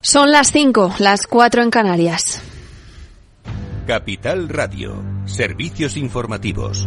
Son las 5, las 4 en Canarias. Capital Radio, servicios informativos.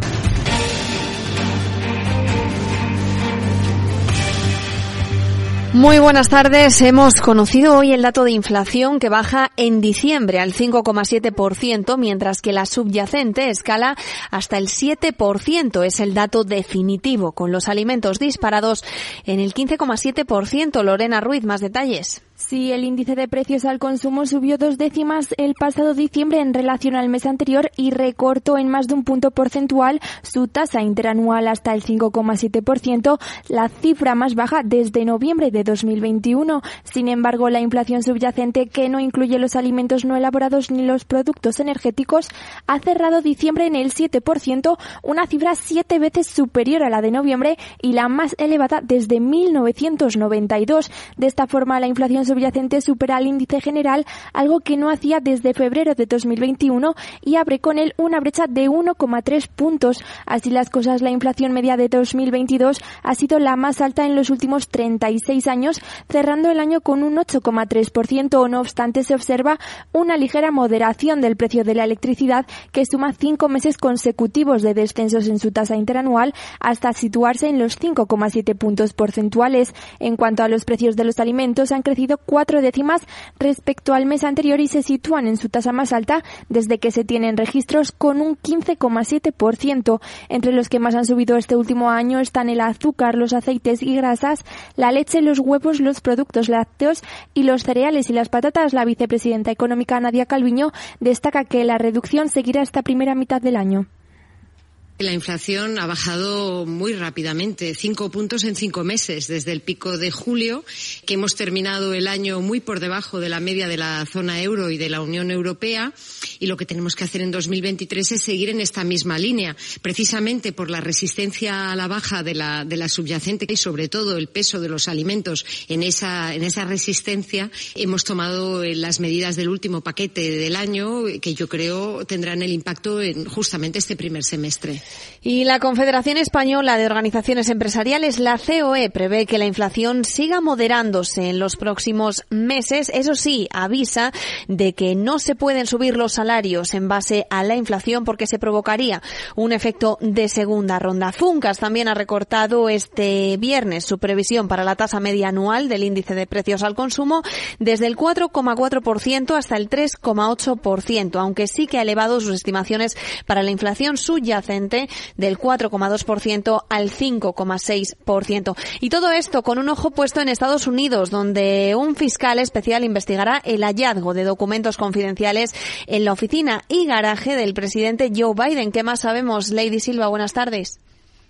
Muy buenas tardes. Hemos conocido hoy el dato de inflación que baja en diciembre al 5,7%, mientras que la subyacente escala hasta el 7%. Es el dato definitivo, con los alimentos disparados en el 15,7%. Lorena Ruiz, más detalles. Sí, el índice de precios al consumo subió dos décimas el pasado diciembre en relación al mes anterior y recortó en más de un punto porcentual su tasa interanual hasta el 5,7%, la cifra más baja desde noviembre de 2021. Sin embargo, la inflación subyacente, que no incluye los alimentos no elaborados ni los productos energéticos, ha cerrado diciembre en el 7%, una cifra siete veces superior a la de noviembre y la más elevada desde 1992. De esta forma, la inflación subyacente supera el índice general, algo que no hacía desde febrero de 2021 y abre con él una brecha de 1,3 puntos. Así las cosas, la inflación media de 2022 ha sido la más alta en los últimos 36 años, cerrando el año con un 8,3%. No obstante, se observa una ligera moderación del precio de la electricidad que suma cinco meses consecutivos de descensos en su tasa interanual hasta situarse en los 5,7 puntos porcentuales. En cuanto a los precios de los alimentos, han crecido cuatro décimas respecto al mes anterior y se sitúan en su tasa más alta desde que se tienen registros con un 15,7%. Entre los que más han subido este último año están el azúcar, los aceites y grasas, la leche, los huevos, los productos lácteos y los cereales y las patatas. La vicepresidenta económica Nadia Calviño destaca que la reducción seguirá esta primera mitad del año. La inflación ha bajado muy rápidamente, cinco puntos en cinco meses, desde el pico de julio, que hemos terminado el año muy por debajo de la media de la zona euro y de la Unión Europea. Y lo que tenemos que hacer en 2023 es seguir en esta misma línea, precisamente por la resistencia a la baja de la, subyacente y sobre todo el peso de los alimentos en esa, en esa resistencia. Hemos tomado las medidas del último paquete del año que yo creo tendrán el impacto en justamente este primer semestre. Y la Confederación Española de Organizaciones Empresariales, la COE, prevé que la inflación siga moderándose en los próximos meses. Eso sí, avisa de que no se pueden subir los salarios en base a la inflación porque se provocaría un efecto de segunda ronda. Funcas también ha recortado este viernes su previsión para la tasa media anual del índice de precios al consumo desde el 4,4% hasta el 3,8%, aunque sí que ha elevado sus estimaciones para la inflación subyacente del 4,2% al 5,6%. Y todo esto con un ojo puesto en Estados Unidos, donde un fiscal especial investigará el hallazgo de documentos confidenciales en la oficina y garaje del presidente Joe Biden. ¿Qué más sabemos? Lady Silva, buenas tardes.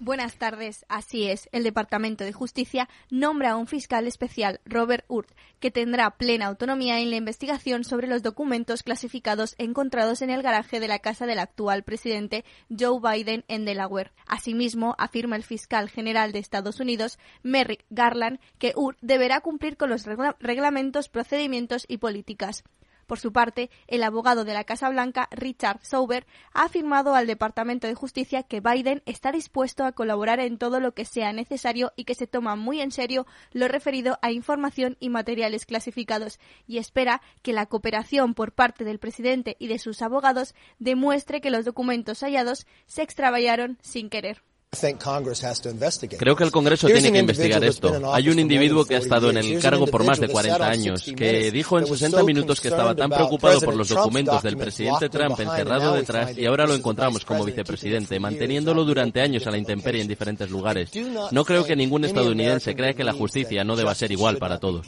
Buenas tardes. Así es, el Departamento de Justicia nombra a un fiscal especial, Robert Hurt, que tendrá plena autonomía en la investigación sobre los documentos clasificados encontrados en el garaje de la casa del actual presidente Joe Biden en Delaware. Asimismo, afirma el fiscal general de Estados Unidos, Merrick Garland, que Hurt deberá cumplir con los reglamentos, procedimientos y políticas. Por su parte, el abogado de la Casa Blanca, Richard Sauber, ha afirmado al Departamento de Justicia que Biden está dispuesto a colaborar en todo lo que sea necesario y que se toma muy en serio lo referido a información y materiales clasificados y espera que la cooperación por parte del presidente y de sus abogados demuestre que los documentos hallados se extraviaron sin querer. Creo que el Congreso tiene que investigar esto. Hay un individuo que ha estado en el cargo por más de 40 años, que dijo en 60 minutos que estaba tan preocupado por los documentos del presidente Trump encerrado detrás y ahora lo encontramos como vicepresidente, manteniéndolo durante años a la intemperie en diferentes lugares. No creo que ningún estadounidense crea que la justicia no deba ser igual para todos.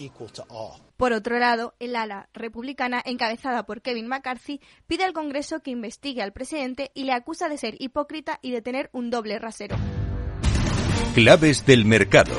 Por otro lado, el ala republicana, encabezada por Kevin McCarthy, pide al Congreso que investigue al presidente y le acusa de ser hipócrita y de tener un doble rasero. Claves del mercado.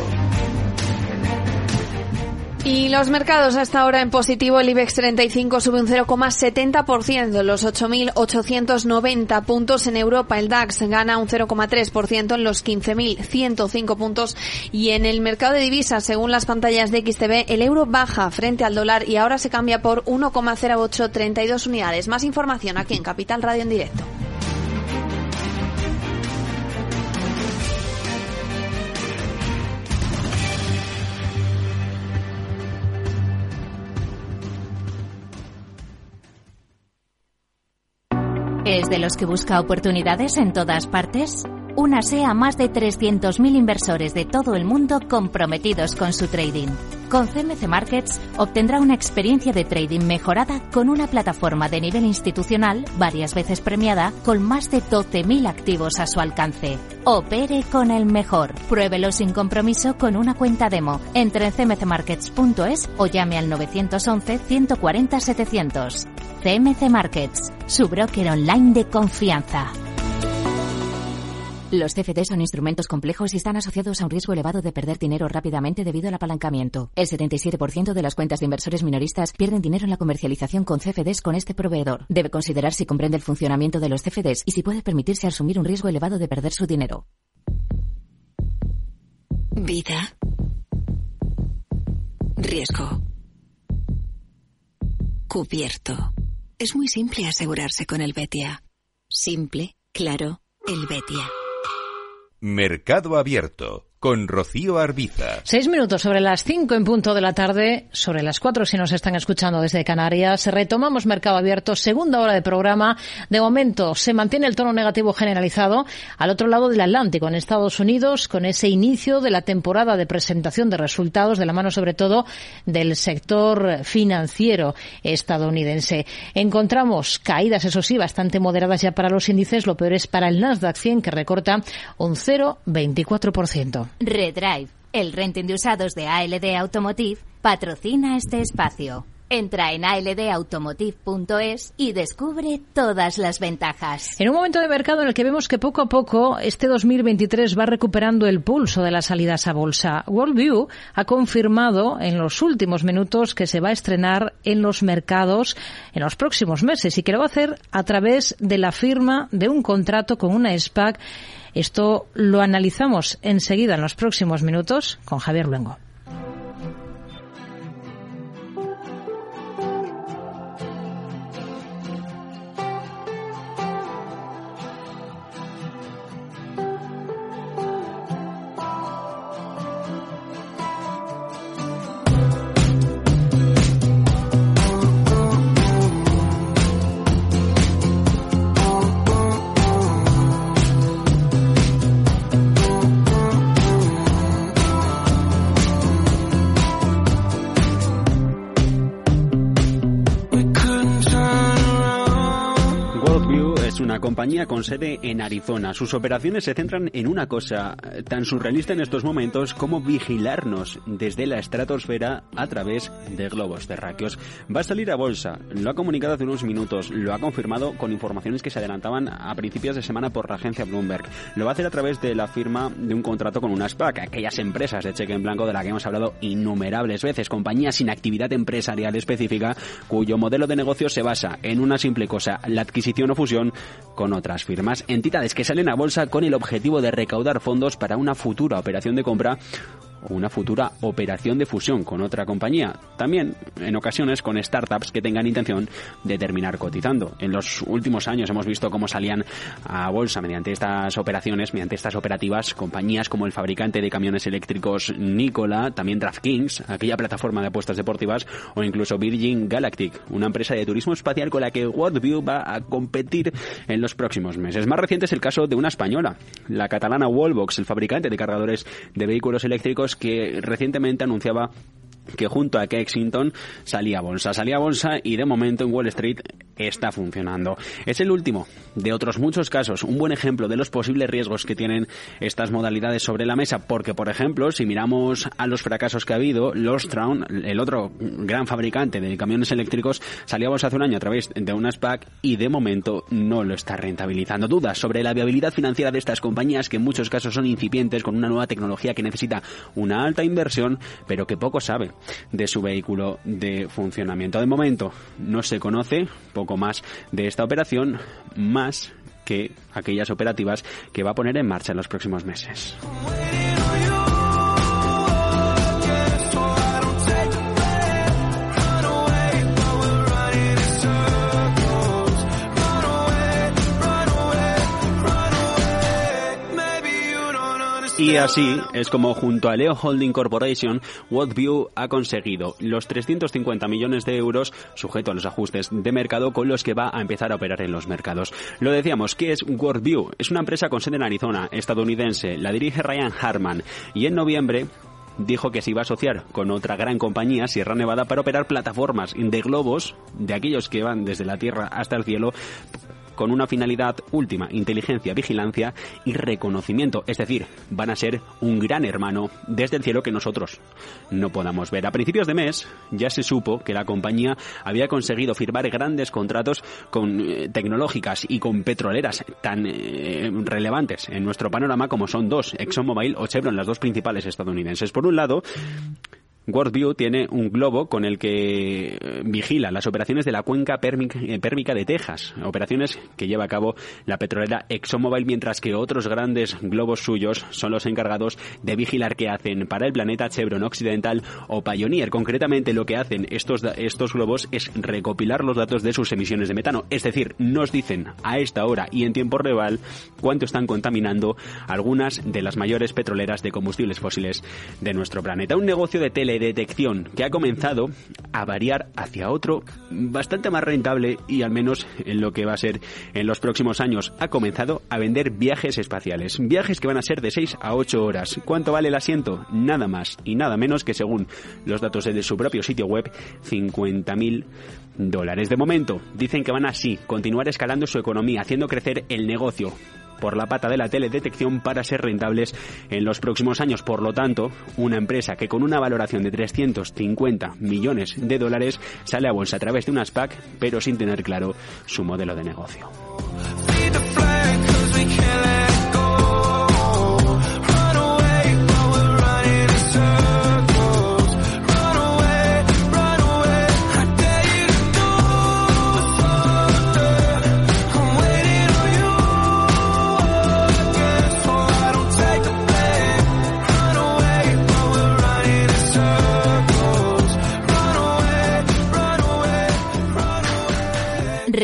Y los mercados hasta ahora en positivo, el IBEX 35 sube un 0,70%, los 8.890 puntos en Europa, el DAX gana un 0,3% en los 15.105 puntos y en el mercado de divisas, según las pantallas de XTB, el euro baja frente al dólar y ahora se cambia por 1,0832 unidades. Más información aquí en Capital Radio en directo. ¿Es de los que busca oportunidades en todas partes? Únase a más de 300.000 inversores de todo el mundo comprometidos con su trading. Con CMC Markets obtendrá una experiencia de trading mejorada con una plataforma de nivel institucional varias veces premiada con más de 12.000 activos a su alcance. Opere con el mejor. Pruébelo sin compromiso con una cuenta demo. Entre en cmcmarkets.es o llame al 911 140 700. CMC Markets, su broker online de confianza. Los CFD son instrumentos complejos y están asociados a un riesgo elevado de perder dinero rápidamente debido al apalancamiento. El 77% de las cuentas de inversores minoristas pierden dinero en la comercialización con CFDs con este proveedor. Debe considerar si comprende el funcionamiento de los CFDs y si puede permitirse asumir un riesgo elevado de perder su dinero. Vida. Riesgo. Cubierto. Es muy simple asegurarse con el Betia. Simple, claro, el Betia. Mercado Abierto con Rocío Arbiza. Seis minutos sobre las cinco en punto de la tarde, sobre las cuatro si nos están escuchando desde Canarias. Retomamos Mercado Abierto, segunda hora de programa. De momento se mantiene el tono negativo generalizado al otro lado del Atlántico, en Estados Unidos, con ese inicio de la temporada de presentación de resultados, de la mano sobre todo del sector financiero estadounidense. Encontramos caídas, eso sí, bastante moderadas ya para los índices. Lo peor es para el Nasdaq 100, que recorta un 0,24%. Redrive, el renting de usados de ALD Automotive, patrocina este espacio. Entra en aldautomotive.es y descubre todas las ventajas. En un momento de mercado en el que vemos que poco a poco este 2023 va recuperando el pulso de las salidas a bolsa, Worldview ha confirmado en los últimos minutos que se va a estrenar en los mercados en los próximos meses y que lo va a hacer a través de la firma de un contrato con una SPAC esto lo analizamos enseguida en los próximos minutos con Javier Luengo. Compañía con sede en Arizona. Sus operaciones se centran en una cosa tan surrealista en estos momentos como vigilarnos desde la estratosfera a través de globos terráqueos. Va a salir a bolsa, lo ha comunicado hace unos minutos, lo ha confirmado con informaciones que se adelantaban a principios de semana por la agencia Bloomberg. Lo va a hacer a través de la firma de un contrato con una SPAC, aquellas empresas de cheque en blanco de la que hemos hablado innumerables veces, compañías sin actividad empresarial específica cuyo modelo de negocio se basa en una simple cosa, la adquisición o fusión con otras firmas, entidades que salen a bolsa con el objetivo de recaudar fondos para una futura operación de compra una futura operación de fusión con otra compañía. También, en ocasiones, con startups que tengan intención de terminar cotizando. En los últimos años hemos visto cómo salían a bolsa mediante estas operaciones, mediante estas operativas, compañías como el fabricante de camiones eléctricos Nikola, también DraftKings, aquella plataforma de apuestas deportivas, o incluso Virgin Galactic, una empresa de turismo espacial con la que Worldview va a competir en los próximos meses. Más reciente es el caso de una española, la catalana Wallbox, el fabricante de cargadores de vehículos eléctricos que recientemente anunciaba que junto a Kexington salía bolsa. Salía bolsa y de momento en Wall Street está funcionando. Es el último de otros muchos casos, un buen ejemplo de los posibles riesgos que tienen estas modalidades sobre la mesa, porque por ejemplo, si miramos a los fracasos que ha habido, Lostron, el otro gran fabricante de camiones eléctricos, salía bolsa hace un año a través de una SPAC y de momento no lo está rentabilizando. Dudas sobre la viabilidad financiera de estas compañías que en muchos casos son incipientes con una nueva tecnología que necesita una alta inversión, pero que poco sabe de su vehículo de funcionamiento. De momento no se conoce poco más de esta operación, más que aquellas operativas que va a poner en marcha en los próximos meses. Y así es como junto a Leo Holding Corporation, Worldview ha conseguido los 350 millones de euros sujeto a los ajustes de mercado con los que va a empezar a operar en los mercados. Lo decíamos, ¿qué es Worldview? Es una empresa con sede en Arizona, estadounidense. La dirige Ryan Harman y en noviembre dijo que se iba a asociar con otra gran compañía, Sierra Nevada, para operar plataformas de globos, de aquellos que van desde la Tierra hasta el cielo, con una finalidad última, inteligencia, vigilancia y reconocimiento. Es decir, van a ser un gran hermano desde el cielo que nosotros no podamos ver. A principios de mes ya se supo que la compañía había conseguido firmar grandes contratos con eh, tecnológicas y con petroleras tan eh, relevantes en nuestro panorama como son dos, ExxonMobil o Chevron, las dos principales estadounidenses. Por un lado, Worldview tiene un globo con el que eh, vigila las operaciones de la cuenca eh, pérmica de Texas, operaciones que lleva a cabo la petrolera ExxonMobil, mientras que otros grandes globos suyos son los encargados de vigilar qué hacen para el planeta Chevron Occidental o Pioneer. Concretamente, lo que hacen estos, estos globos es recopilar los datos de sus emisiones de metano, es decir, nos dicen a esta hora y en tiempo real cuánto están contaminando algunas de las mayores petroleras de combustibles fósiles de nuestro planeta. Un negocio de tele detección que ha comenzado a variar hacia otro bastante más rentable y al menos en lo que va a ser en los próximos años ha comenzado a vender viajes espaciales. Viajes que van a ser de 6 a 8 horas. ¿Cuánto vale el asiento? Nada más y nada menos que según los datos de su propio sitio web, 50.000 dólares. De momento, dicen que van así continuar escalando su economía, haciendo crecer el negocio por la pata de la teledetección para ser rentables en los próximos años. Por lo tanto, una empresa que con una valoración de 350 millones de dólares sale a bolsa a través de una SPAC, pero sin tener claro su modelo de negocio.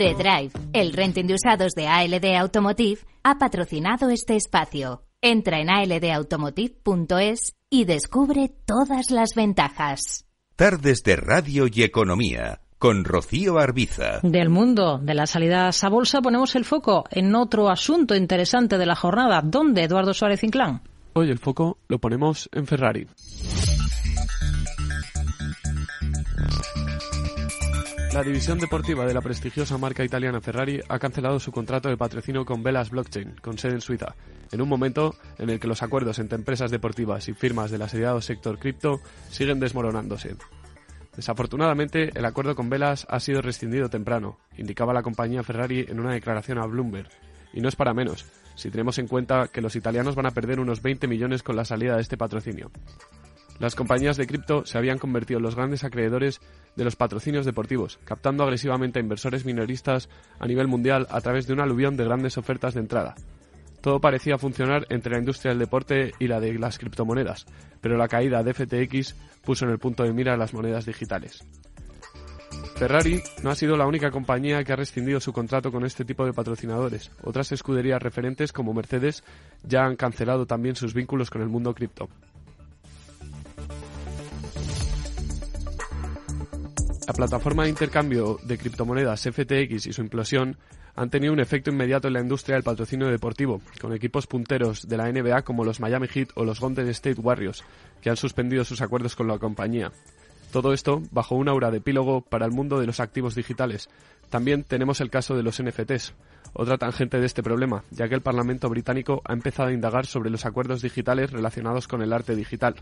Redrive, el renting de usados de ALD Automotive, ha patrocinado este espacio. Entra en aldautomotive.es y descubre todas las ventajas. Tardes de Radio y Economía con Rocío Arbiza. Del mundo de las salidas a bolsa ponemos el foco en otro asunto interesante de la jornada. ¿Dónde, Eduardo Suárez Inclán? Hoy el foco lo ponemos en Ferrari. La división deportiva de la prestigiosa marca italiana Ferrari ha cancelado su contrato de patrocinio con Velas Blockchain, con sede en Suiza, en un momento en el que los acuerdos entre empresas deportivas y firmas del asediado sector cripto siguen desmoronándose. Desafortunadamente, el acuerdo con Velas ha sido rescindido temprano, indicaba la compañía Ferrari en una declaración a Bloomberg. Y no es para menos, si tenemos en cuenta que los italianos van a perder unos 20 millones con la salida de este patrocinio. Las compañías de cripto se habían convertido en los grandes acreedores de los patrocinios deportivos, captando agresivamente a inversores minoristas a nivel mundial a través de una aluvión de grandes ofertas de entrada. Todo parecía funcionar entre la industria del deporte y la de las criptomonedas, pero la caída de FTX puso en el punto de mira las monedas digitales. Ferrari no ha sido la única compañía que ha rescindido su contrato con este tipo de patrocinadores. Otras escuderías referentes como Mercedes ya han cancelado también sus vínculos con el mundo cripto. La plataforma de intercambio de criptomonedas FTX y su implosión han tenido un efecto inmediato en la industria del patrocinio deportivo, con equipos punteros de la NBA como los Miami Heat o los Golden State Warriors, que han suspendido sus acuerdos con la compañía. Todo esto bajo un aura de epílogo para el mundo de los activos digitales. También tenemos el caso de los NFTs, otra tangente de este problema, ya que el Parlamento británico ha empezado a indagar sobre los acuerdos digitales relacionados con el arte digital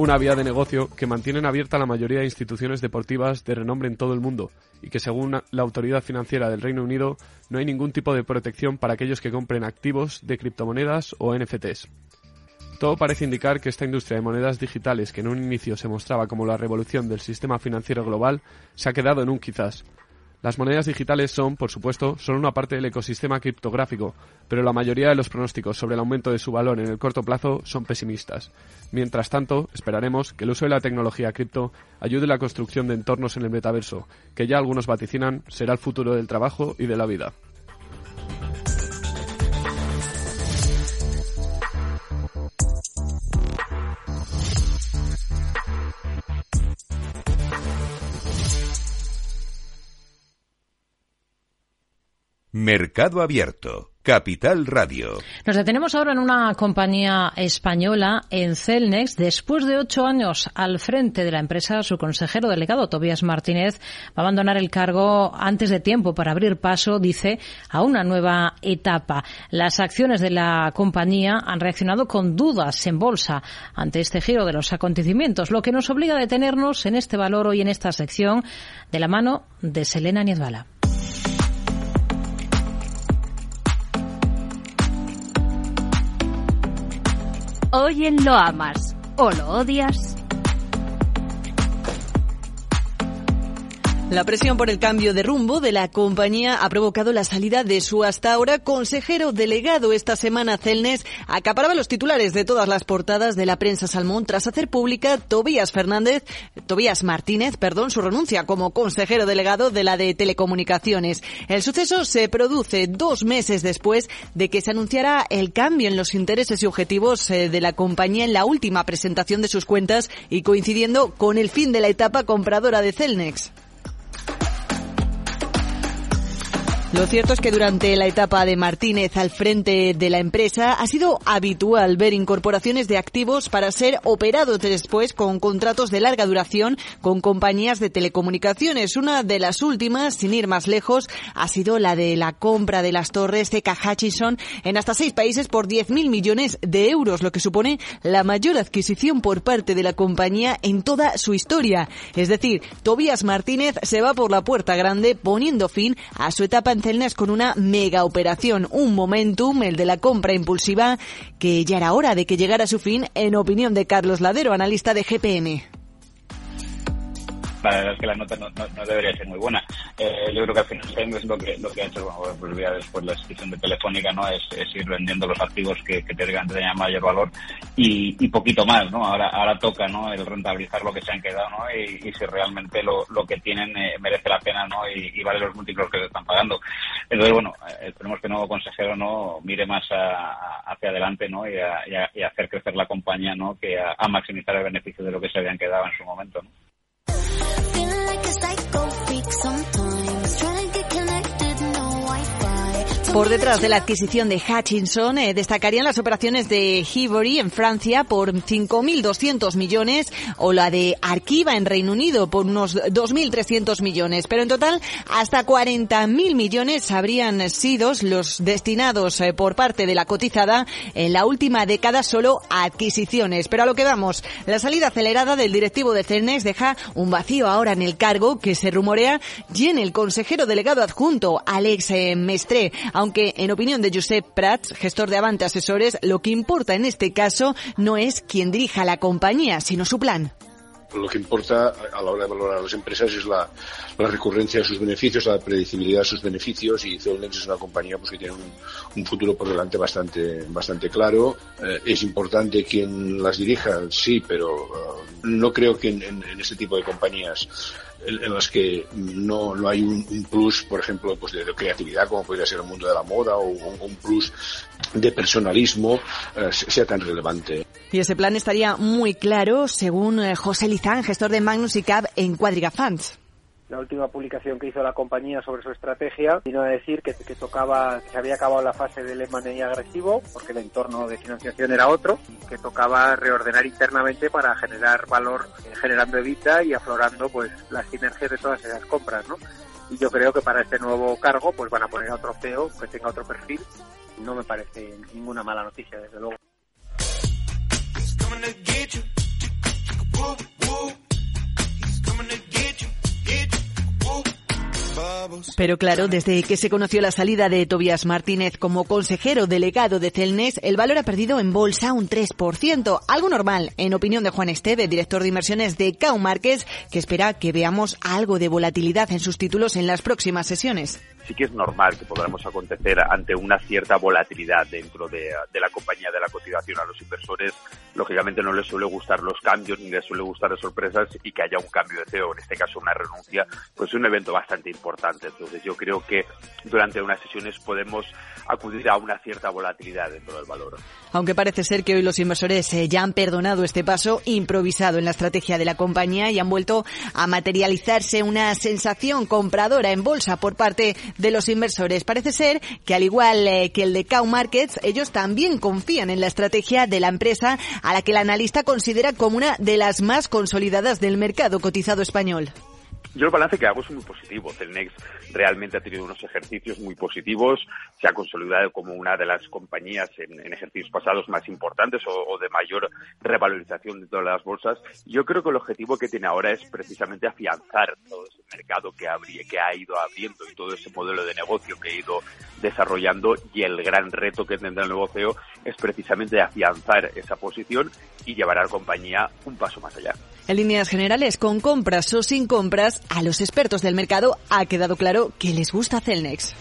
una vía de negocio que mantienen abierta la mayoría de instituciones deportivas de renombre en todo el mundo y que según la Autoridad Financiera del Reino Unido no hay ningún tipo de protección para aquellos que compren activos de criptomonedas o NFTs. Todo parece indicar que esta industria de monedas digitales, que en un inicio se mostraba como la revolución del sistema financiero global, se ha quedado en un quizás, las monedas digitales son, por supuesto, solo una parte del ecosistema criptográfico, pero la mayoría de los pronósticos sobre el aumento de su valor en el corto plazo son pesimistas. Mientras tanto, esperaremos que el uso de la tecnología cripto ayude a la construcción de entornos en el metaverso, que ya algunos vaticinan será el futuro del trabajo y de la vida. Mercado Abierto. Capital Radio. Nos detenemos ahora en una compañía española, en Celnex. Después de ocho años al frente de la empresa, su consejero delegado, Tobías Martínez, va a abandonar el cargo antes de tiempo para abrir paso, dice, a una nueva etapa. Las acciones de la compañía han reaccionado con dudas en bolsa ante este giro de los acontecimientos, lo que nos obliga a detenernos en este valor hoy en esta sección de la mano de Selena Niezbala. Hoy en Lo Amas o Lo Odias. La presión por el cambio de rumbo de la compañía ha provocado la salida de su hasta ahora consejero delegado. Esta semana Celnes acaparaba los titulares de todas las portadas de la prensa Salmón tras hacer pública Tobías Fernández, Tobías Martínez, perdón, su renuncia como consejero delegado de la de telecomunicaciones. El suceso se produce dos meses después de que se anunciara el cambio en los intereses y objetivos eh, de la compañía en la última presentación de sus cuentas y coincidiendo con el fin de la etapa compradora de Celnex. Lo cierto es que durante la etapa de Martínez al frente de la empresa ha sido habitual ver incorporaciones de activos para ser operados después con contratos de larga duración con compañías de telecomunicaciones. Una de las últimas, sin ir más lejos, ha sido la de la compra de las torres de Hutchison en hasta seis países por 10.000 millones de euros, lo que supone la mayor adquisición por parte de la compañía en toda su historia. Es decir, Tobías Martínez se va por la puerta grande poniendo fin a su etapa en Con una mega operación, un momentum, el de la compra impulsiva, que ya era hora de que llegara a su fin, en opinión de Carlos Ladero, analista de GPM la verdad es que la nota no, debería ser muy buena. Eh, yo creo que al final es lo que, lo que ha hecho, bueno, pues ya después la decisión de Telefónica, ¿no? Es, ir vendiendo los activos que, que tener mayor valor y, poquito más, ¿no? Ahora, ahora toca, ¿no? El rentabilizar lo que se han quedado, ¿no? Y, si realmente lo, lo que tienen eh, merece la pena, ¿no? Y, vale los múltiplos que se están pagando. Entonces, bueno, eh, esperemos que el nuevo consejero, ¿no? Mire más hacia adelante, ¿no? Y, a, y, hacer crecer la compañía, ¿no? Que a, a maximizar el beneficio de lo que se habían quedado en su momento, ¿no? A psycho freak sometimes. Por detrás de la adquisición de Hutchinson eh, destacarían las operaciones de Hivory en Francia por 5.200 millones o la de Arquiva en Reino Unido por unos 2.300 millones. Pero en total hasta 40.000 millones habrían sido los destinados eh, por parte de la cotizada en la última década solo a adquisiciones. Pero a lo que vamos, la salida acelerada del directivo de Cernes deja un vacío ahora en el cargo que se rumorea llene el consejero delegado adjunto Alex eh, Mestre aunque en opinión de Josep Prats, gestor de Avante Asesores, lo que importa en este caso no es quien dirija la compañía, sino su plan lo que importa a la hora de valorar a las empresas es la, recurrencia de sus beneficios, la predecibilidad de sus beneficios y Celnex es una compañía pues, que tiene un, futuro por delante bastante, bastante claro. Eh, es importante quien las dirija, sí, pero uh, no creo que en, en, este tipo de compañías en, las que no, no hay un, plus, por ejemplo, pues de, creatividad como podría ser el mundo de la moda o un, plus de personalismo eh, sea tan relevante. Y ese plan estaría muy claro, según eh, José Lizán, gestor de Magnus y Cab en Quadriga Funds la última publicación que hizo la compañía sobre su estrategia vino a decir que, tocaba, se había acabado la fase del M&A agresivo, porque el entorno de financiación era otro, que tocaba reordenar internamente para generar valor, eh, generando evita y aflorando pues las sinergias de todas esas compras, ¿no? Y yo creo que para este nuevo cargo pues van a poner a otro CEO que tenga otro perfil. No me parece ninguna mala noticia, desde luego. Pero claro, desde que se conoció la salida de Tobias Martínez como consejero delegado de Celnes, el valor ha perdido en bolsa un 3%, algo normal, en opinión de Juan Esteve, director de inversiones de Cau Márquez, que espera que veamos algo de volatilidad en sus títulos en las próximas sesiones sí que es normal que podamos acontecer ante una cierta volatilidad dentro de, la compañía de la cotización. A los inversores, lógicamente, no les suele gustar los cambios ni les suele gustar las sorpresas y que haya un cambio de CEO, en este caso una renuncia, pues es un evento bastante importante. Entonces yo creo que durante unas sesiones podemos acudir a una cierta volatilidad dentro del valor. Aunque parece ser que hoy los inversores eh, ya han perdonado este paso improvisado en la estrategia de la compañía y han vuelto a materializarse una sensación compradora en bolsa por parte de los inversores. Parece ser que al igual eh, que el de Cow Markets, ellos también confían en la estrategia de la empresa a la que el analista considera como una de las más consolidadas del mercado cotizado español. Yo el balance que hago es muy positivo. Realmente ha tenido unos ejercicios muy positivos, se ha consolidado como una de las compañías en, ejercicios pasados más importantes o, de mayor revalorización de todas las bolsas. Yo creo que el objetivo que tiene ahora es precisamente afianzar todo ese mercado que, que ha ido abriendo y todo ese modelo de negocio que ha ido desarrollando y el gran reto que tendrá el negocio es precisamente afianzar esa posición y llevar a la compañía un paso más allá. En líneas generales, con compras o sin compras, a los expertos del mercado ha quedado claro que les gusta Celnex.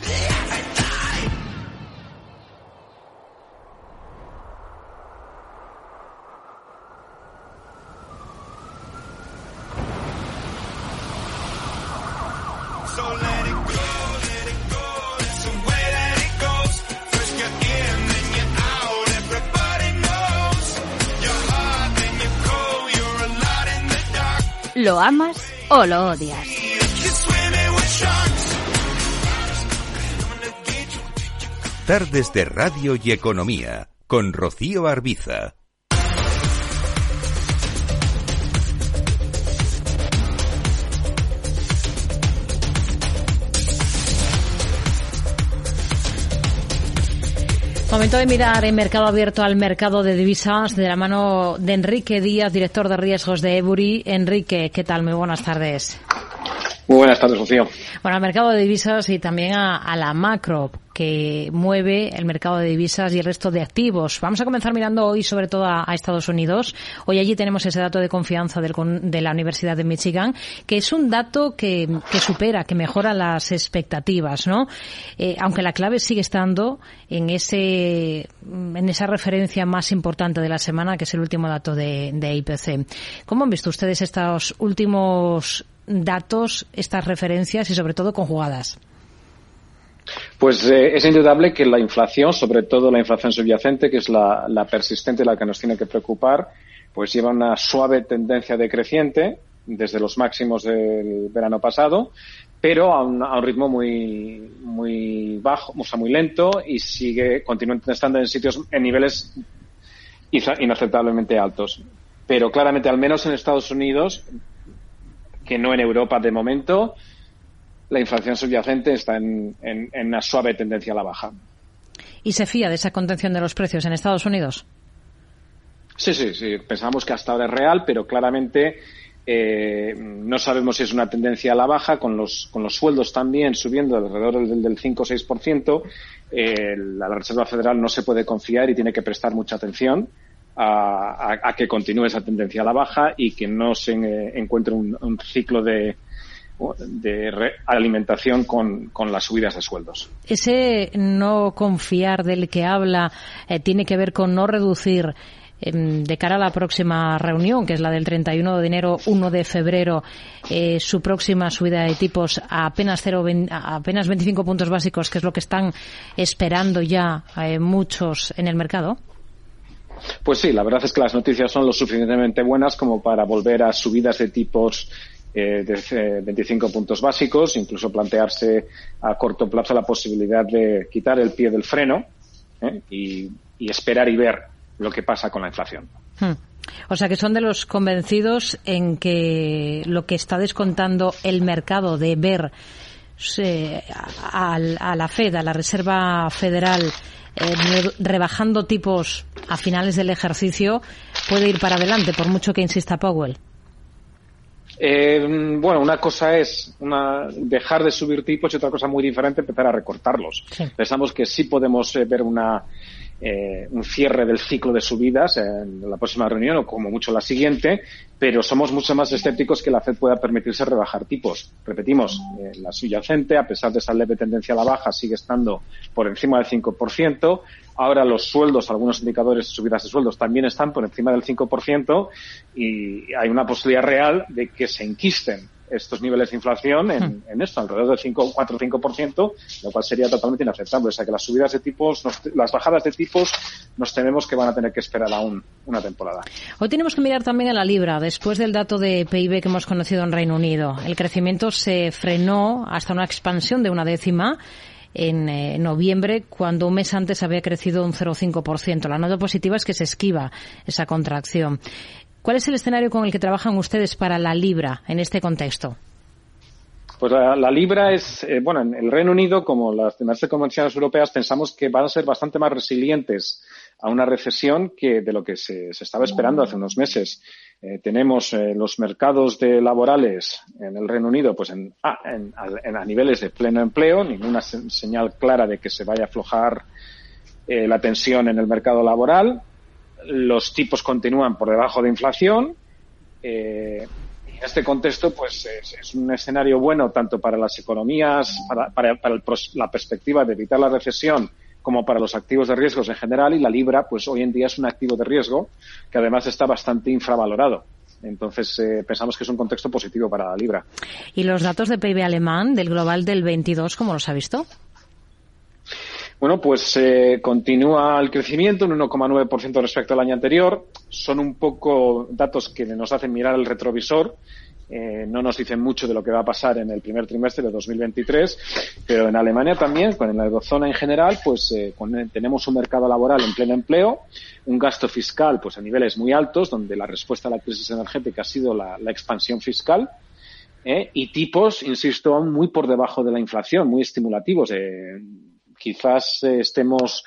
O lo odias? Tardes de Radio y Economía con Rocío Arbiza. Momento de mirar en mercado abierto al mercado de divisas de la mano de Enrique Díaz, director de riesgos de Ebury. Enrique, ¿qué tal? Muy buenas tardes. Muy buenas tardes, Rocío. Bueno, al mercado de divisas y también a la macro que mueve el mercado de divisas y el resto de activos. Vamos a comenzar mirando hoy sobre todo a, Estados Unidos. Hoy allí tenemos ese dato de confianza de la Universidad de Michigan, que es un dato que, supera, que mejora las expectativas, ¿no? Eh, aunque la clave sigue estando en ese en esa referencia más importante de la semana, que es el último dato de IPC. ¿Cómo han visto ustedes estos últimos datos, estas referencias y sobre todo conjugadas? Pues eh, es indudable que la inflación, sobre todo la inflación subyacente, que es la, persistente, la que nos tiene que preocupar, pues lleva una suave tendencia decreciente desde los máximos del verano pasado, pero a un, ritmo muy, muy bajo, o sea, muy lento y sigue, continúa estando en sitios, en niveles inaceptablemente altos. Pero claramente, al menos en Estados Unidos, que no en Europa de momento, la inflación subyacente está en, una suave tendencia a la baja. ¿Y se fía de esa contención de los precios en Estados Unidos? Sí, sí, sí. Pensamos que hasta ahora es real, pero claramente eh, no sabemos si es una tendencia a la baja, con los, con los sueldos también subiendo alrededor del, del 5 o 6%. Eh, la, Reserva Federal no se puede confiar y tiene que prestar mucha atención a, que continúe esa tendencia a la baja y que no se eh, encuentre un ciclo de, de alimentación con, las subidas de sueldos. Ese no confiar del que habla eh, tiene que ver con no reducir em, de cara a la próxima reunión, que es la del 31 de enero, 1 de febrero, eh, su próxima subida de tipos a apenas, 0, apenas 25 puntos básicos, que es lo que están esperando ya eh, muchos en el mercado? Pues sí, la verdad es que las noticias son lo suficientemente buenas como para volver a subidas de tipos eh, de 25 puntos básicos, incluso plantearse a corto plazo la posibilidad de quitar el pie del freno ¿eh? y, esperar y ver lo que pasa con la inflación. Hmm. O sea que son de los convencidos en que lo que está descontando el mercado de ver eh, a, la Fed, a la Reserva Federal, rebajando tipos a finales del ejercicio, puede ir para adelante, por mucho que insista Powell. Eh, bueno, una cosa es una, dejar de subir tipos y otra cosa muy diferente empezar a recortarlos. Pensamos que sí podemos eh, ver una, eh, un cierre del ciclo de subidas en la próxima reunión o como mucho la siguiente, pero somos mucho más escépticos que la Fed pueda permitirse rebajar tipos. Repetimos, eh, la subyacente, a pesar de esa leve tendencia a la baja, sigue estando por encima del 5%. Ahora los sueldos, algunos indicadores de subidas de sueldos también están por encima del 5% y hay una posibilidad real de que se enquisten estos niveles de inflación en, hmm. esto, alrededor del 5, 4 o 5%, lo cual sería totalmente inaceptable. O sea que las subidas de tipos, las bajadas de tipos, nos tememos que van a tener que esperar aún una temporada. Hoy tenemos que mirar también a la libra. Después del dato de PIB que hemos conocido en Reino Unido, el crecimiento se frenó hasta una expansión de una décima en eh, noviembre, cuando un mes antes había crecido un 0,5%. La nota positiva es que se esquiva esa contracción. ¿Cuál es el escenario con el que trabajan ustedes para la libra en este contexto? Pues la, libra es, eh, bueno, en el Reino Unido, como las demás economías europeas, pensamos que van a ser bastante más resilientes a una recesión que de lo que se, estaba esperando hace unos meses. Eh, tenemos eh, los mercados laborales en el Reino Unido pues en, ah, a niveles de pleno empleo, ninguna señal clara de que se vaya a aflojar la tensión en el mercado laboral los tipos continúan por debajo de inflación. Eh, en este contexto, pues es, un escenario bueno tanto para las economías, para, la perspectiva de evitar la recesión, como para los activos de riesgos en general. Y la libra, pues hoy en día es un activo de riesgo que además está bastante infravalorado. Entonces, eh, pensamos que es un contexto positivo para la libra. ¿Y los datos de PIB alemán del global del 22, cómo los ha visto? Bueno, pues eh, continúa el crecimiento, un 1,9% respecto al año anterior. Son un poco datos que nos hacen mirar el retrovisor. Eh, no nos dicen mucho de lo que va a pasar en el primer trimestre de 2023, pero en Alemania también, con la eurozona en general, pues eh, tenemos un mercado laboral en pleno empleo, un gasto fiscal pues a niveles muy altos, donde la respuesta a la crisis energética ha sido la, la expansión fiscal, ¿eh? y tipos, insisto, aún muy por debajo de la inflación, muy estimulativos. Eh, quizás eh, estemos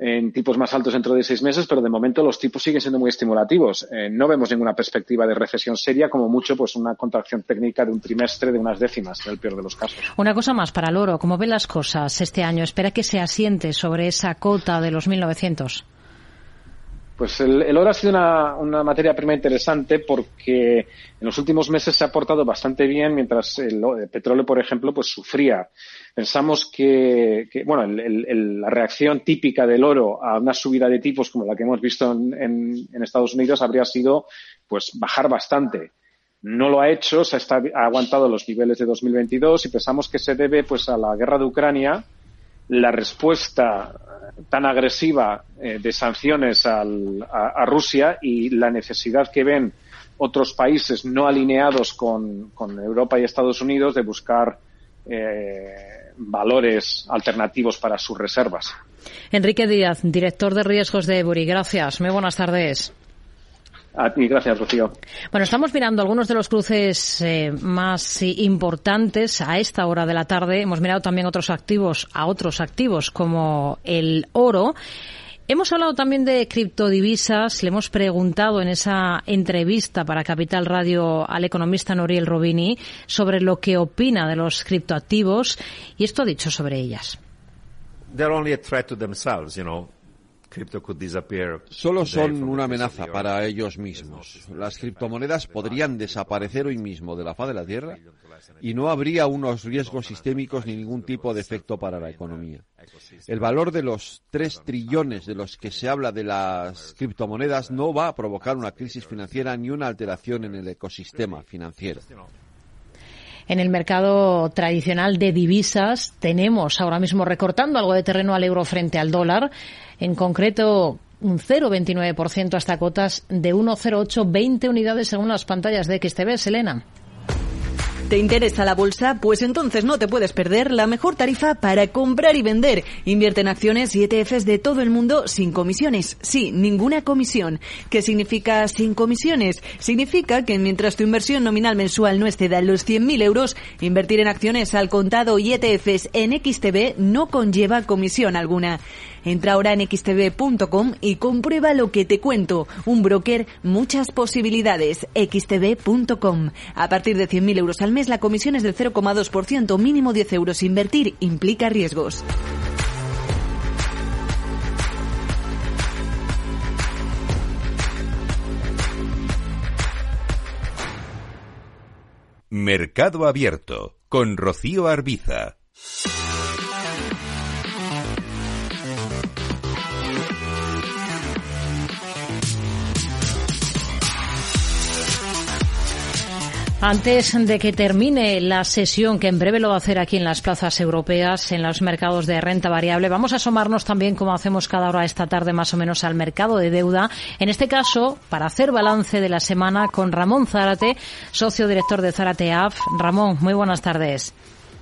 en tipos más altos dentro de seis meses, pero de momento los tipos siguen siendo muy estimulativos. Eh, no vemos ninguna perspectiva de recesión seria, como mucho pues una contracción técnica de un trimestre de unas décimas, en el peor de los casos. Una cosa más para el oro. ¿Cómo ven las cosas este año? ¿Espera que se asiente sobre esa cota de los 1.900? Pues el, oro ha sido una, materia prima interesante porque en los últimos meses se ha portado bastante bien mientras el, petróleo, por ejemplo, pues sufría. Pensamos que, bueno, la reacción típica del oro a una subida de tipos como la que hemos visto en, Estados Unidos habría sido pues bajar bastante. No lo ha hecho, se ha aguantado los niveles de 2022 y pensamos que se debe pues a la guerra de Ucrania, la respuesta tan agresiva eh, de sanciones a, Rusia y la necesidad que ven otros países no alineados con, Europa y Estados Unidos de buscar eh, valores alternativos para sus reservas. Enrique Díaz, director de riesgos de Eburi. Gracias. Muy buenas tardes. A ti, gracias, Rocío. Bueno, estamos mirando algunos de los cruces eh, más importantes a esta hora de la tarde. Hemos mirado también otros activos, a otros activos como el oro. Hemos hablado también de criptodivisas. Le hemos preguntado en esa entrevista para Capital Radio al economista Noriel Robini sobre lo que opina de los criptoactivos y esto ha dicho sobre ellas. They're only a threat to themselves, you know. Solo son una amenaza para ellos mismos. Las criptomonedas podrían desaparecer hoy mismo de la faz de la Tierra y no habría unos riesgos sistémicos ni ningún tipo de efecto para la economía. El valor de los tres trillones de los que se habla de las criptomonedas no va a provocar una crisis financiera ni una alteración en el ecosistema financiero. En el mercado tradicional de divisas tenemos ahora mismo recortando algo de terreno al euro frente al dólar, en concreto un 0,29% hasta cotas de 1,0820 unidades según las pantallas de XTB. Selena. ¿Te interesa la bolsa? Pues entonces no te puedes perder la mejor tarifa para comprar y vender. Invierte en acciones y ETFs de todo el mundo sin comisiones. Sí, ninguna comisión. ¿Qué significa sin comisiones? Significa que mientras tu inversión nominal mensual no exceda los 100.000 euros, invertir en acciones al contado y ETFs en XTB no conlleva comisión alguna. Entra ahora en xtb.com y comprueba lo que te cuento. Un broker, muchas posibilidades. xtb.com. A partir de 100.000 euros al mes, la comisión es del 0,2%, mínimo 10 euros. Invertir implica riesgos. Mercado Abierto con Rocío Arbiza. Antes de que termine la sesión, que en breve lo va a hacer aquí en las plazas europeas, en los mercados de renta variable, vamos a asomarnos también, como hacemos cada hora esta tarde más o menos, al mercado de deuda. En este caso, para hacer balance de la semana con Ramón Zárate, socio director de Zárate AF. Ramón, muy buenas tardes.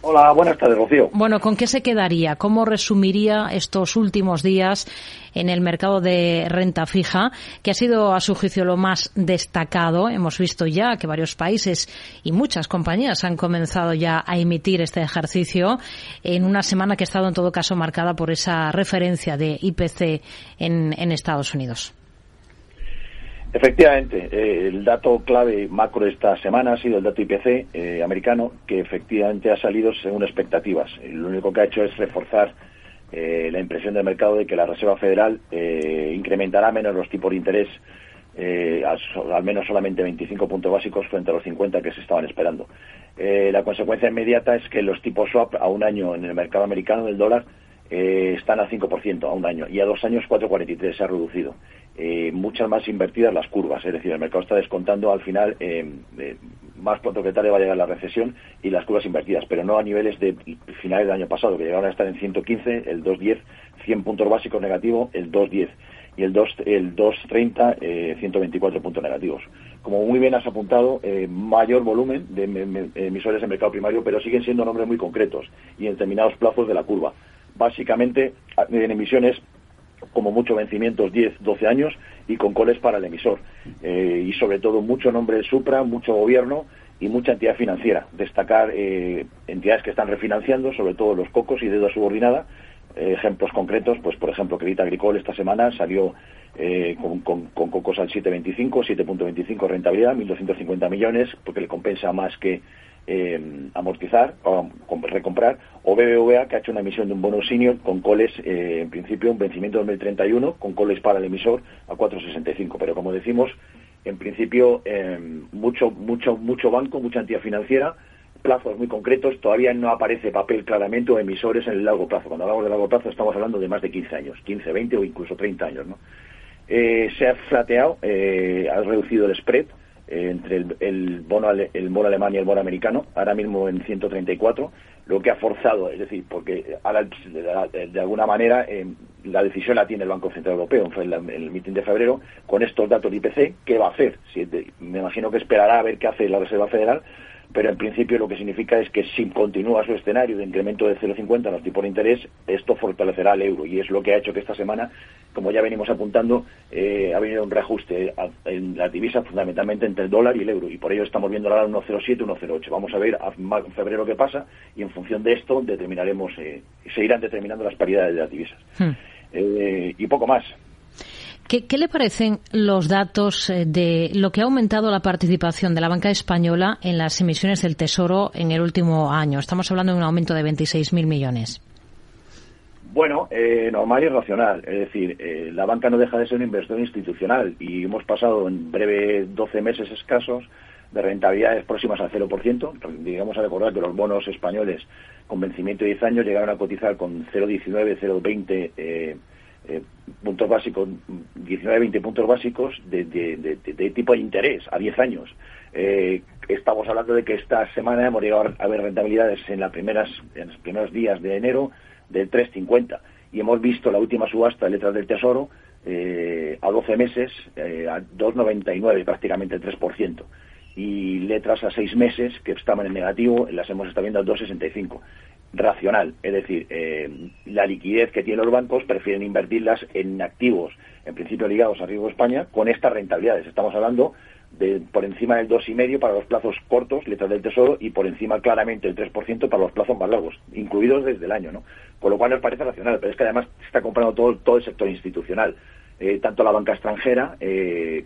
Hola, buenas tardes, Rocío. Bueno, ¿con qué se quedaría? ¿Cómo resumiría estos últimos días en el mercado de renta fija, que ha sido, a su juicio, lo más destacado? Hemos visto ya que varios países y muchas compañías han comenzado ya a emitir este ejercicio en una semana que ha estado, en todo caso, marcada por esa referencia de IPC en Estados Unidos. Efectivamente, eh, el dato clave macro esta semana ha sido el dato IPC eh, americano, que efectivamente ha salido según expectativas. Lo único que ha hecho es reforzar eh, la impresión del mercado de que la Reserva Federal incrementará menos los tipos de interés, al, al, menos solamente 25 puntos básicos frente a los 50 que se estaban esperando. la consecuencia inmediata es que los tipos swap a un año en el mercado americano del dólar están al 5% a un año y a dos años 4,43 se ha reducido eh, muchas más invertidas las curvas, es decir, el mercado está descontando al final eh, eh, más pronto que tarde va a llegar la recesión y las curvas invertidas, pero no a niveles de finales del año pasado, que llegaron a estar en 115, el 210, 100 puntos básicos negativo, el 210 y el 2 el 230 eh, 124 puntos negativos. Como muy bien has apuntado, eh, mayor volumen de emisores en mercado primario, pero siguen siendo nombres muy concretos y en determinados plazos de la curva. Básicamente en emisiones como mucho vencimientos 10, 12 años y con coles para el emisor. Eh, y sobre todo mucho nombre de Supra, mucho gobierno y mucha entidad financiera. Destacar eh, entidades que están refinanciando, sobre todo los cocos y deuda subordinada. Eh, ejemplos concretos, pues por ejemplo, Crédit Agricole esta semana salió con, con, cocos al 7,25, 7.25 rentabilidad, 1.250 millones, porque le compensa más que eh, amortizar o recomprar, o BBVA que ha hecho una emisión de un bono senior con coles, eh, en principio, un vencimiento 2031, con coles para el emisor a 4,65. Pero como decimos, en principio, eh, mucho, mucho, mucho banco, mucha entidad financiera, plazos muy concretos, todavía no aparece papel claramente o emisores en el largo plazo. Cuando hablamos de largo plazo estamos hablando de más de 15 años, 15, 20 o incluso 30 años. ¿no? se ha flateado, ha reducido el spread, eh, entre el, bono el bono alemán y el bono americano, ahora mismo en 134, lo que ha forzado, es decir, porque ahora de, alguna manera eh, la decisión la tiene el Banco Central Europeo en el, el mitin de febrero con estos datos de IPC, ¿qué va a hacer? Si, me imagino que esperará a ver qué hace la Reserva Federal pero en principio lo que significa es que si continúa su escenario de incremento de 0,50 en los tipos de interés, esto fortalecerá el euro y es lo que ha hecho que esta semana, como ya venimos apuntando, eh, ha venido un reajuste en la divisa fundamentalmente entre el dólar y el euro y por ello estamos viendo ahora 1,07, 1,08. Vamos a ver en febrero qué pasa y en función de esto determinaremos, eh, se irán determinando las paridades de las divisas. Hmm. Eh, y poco más. ¿Qué, le parecen los datos eh, de lo que ha aumentado la participación de la banca española en las emisiones del Tesoro en el último año? Estamos hablando de un aumento de 26.000 millones. Bueno, eh, normal y racional. Es decir, eh, la banca no deja de ser un inversor institucional y hemos pasado en breve 12 meses escasos de rentabilidades próximas al 0%. Digamos a recordar que los bonos españoles con vencimiento de 10 años llegaron a cotizar con 0,19, 0,20 eh, eh, puntos básicos, 19-20 puntos básicos de, de, tipo de interés a 10 años. Eh, estamos hablando de que esta semana hemos llegado a ver rentabilidades en, las primeras, en los primeros días de enero del 3,50 y hemos visto la última subasta de letras del Tesoro eh, a 12 meses a 2,99, prácticamente el 3%. Y letras a 6 meses que estaban en negativo, las hemos estado viendo a 2,65 racional, es decir, eh, la liquidez que tienen los bancos prefieren invertirlas en activos, en principio ligados a riesgo España, con estas rentabilidades. Estamos hablando de por encima del 2,5% para los plazos cortos, letras del Tesoro, y por encima claramente el 3% para los plazos más largos, incluidos desde el año, ¿no? Con lo cual nos parece racional, pero es que además se está comprando todo, todo el sector institucional, eh, tanto la banca extranjera eh,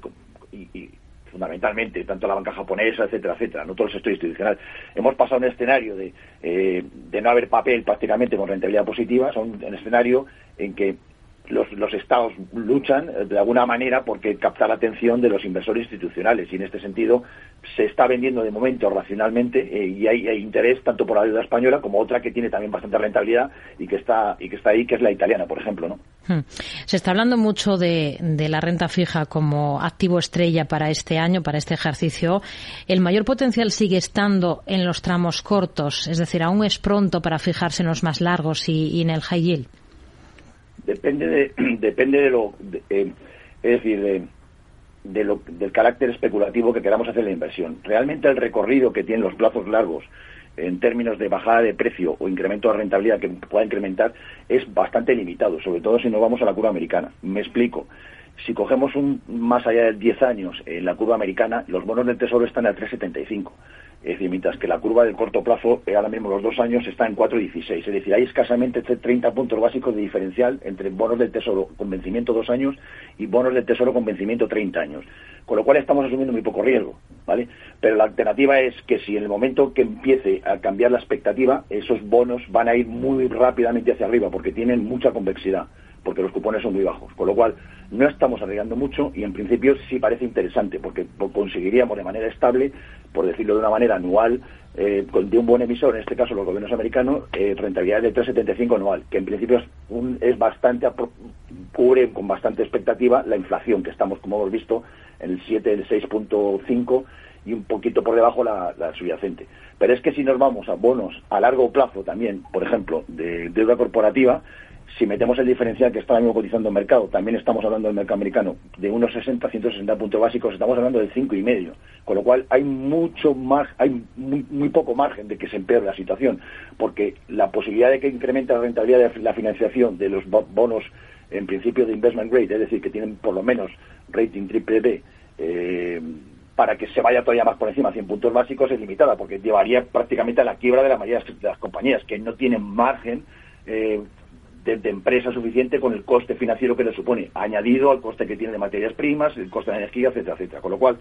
y fundamentalmente, tanto la banca japonesa, etcétera, etcétera, no todo el sector institucional. Hemos pasado un escenario de, eh, de no haber papel prácticamente con rentabilidad positiva, a un, escenario en que los, los, estados luchan eh, de alguna manera porque captar la atención de los inversores institucionales. Y en este sentido se está vendiendo de momento racionalmente eh, y hay, interés tanto por la deuda española como otra que tiene también bastante rentabilidad y que está y que está ahí que es la italiana por ejemplo no hmm. se está hablando mucho de, de la renta fija como activo estrella para este año para este ejercicio. El mayor potencial sigue estando en los tramos cortos es decir aún es pronto para fijarse en los más largos y, y en el high yield depende de, depende de lo, eh, es decir, de, lo, del carácter especulativo que queramos hacer la inversión. Realmente el recorrido que tienen los plazos largos en términos de bajada de precio o incremento de rentabilidad que pueda incrementar es bastante limitado, sobre todo si nos vamos a la curva americana. Me explico. Si cogemos un más allá de 10 años en la curva americana, los bonos del Tesoro están a 3,75. Es decir, mientras que la curva del corto plazo, eh, ahora mismo los dos años, está en 4,16. Es decir, hay escasamente 30 puntos básicos de diferencial entre bonos del Tesoro con vencimiento dos años y bonos del Tesoro con vencimiento 30 años. Con lo cual estamos asumiendo muy poco riesgo, ¿vale? Pero la alternativa es que si en el momento que empiece a cambiar la expectativa, esos bonos van a ir muy rápidamente hacia arriba porque tienen mucha convexidad porque los cupones son muy bajos. Con lo cual, no estamos arriesgando mucho y en principio sí parece interesante, porque conseguiríamos de manera estable, por decirlo de una manera anual, eh, de un buen emisor, en este caso los gobiernos americanos, eh, rentabilidad de 3,75 anual, que en principio es, un, es bastante, cubre con bastante expectativa la inflación, que estamos, como hemos visto, en el 7, el 6.5 y un poquito por debajo la, la, subyacente. Pero es que si nos vamos a bonos a largo plazo también, por ejemplo, de deuda corporativa, si metemos el diferencial que está ahora mismo cotizando el mercado, también estamos hablando del mercado americano, de unos 60, 160 puntos básicos, estamos hablando del 5,5. Con lo cual hay mucho más, hay muy, muy poco margen de que se empeore la situación, porque la posibilidad de que incremente la rentabilidad de la financiación de los bonos en principio de investment grade, es decir, que tienen por lo menos rating triple B, eh, para que se vaya todavía más por encima, 100 puntos básicos, es limitada, porque llevaría prácticamente a la quiebra de la mayoría de las compañías, que no tienen margen eh, de, empresa suficiente con el coste financiero que le supone, añadido al coste que tiene de materias primas, el coste de energía, etcétera, etcétera. Con lo cual,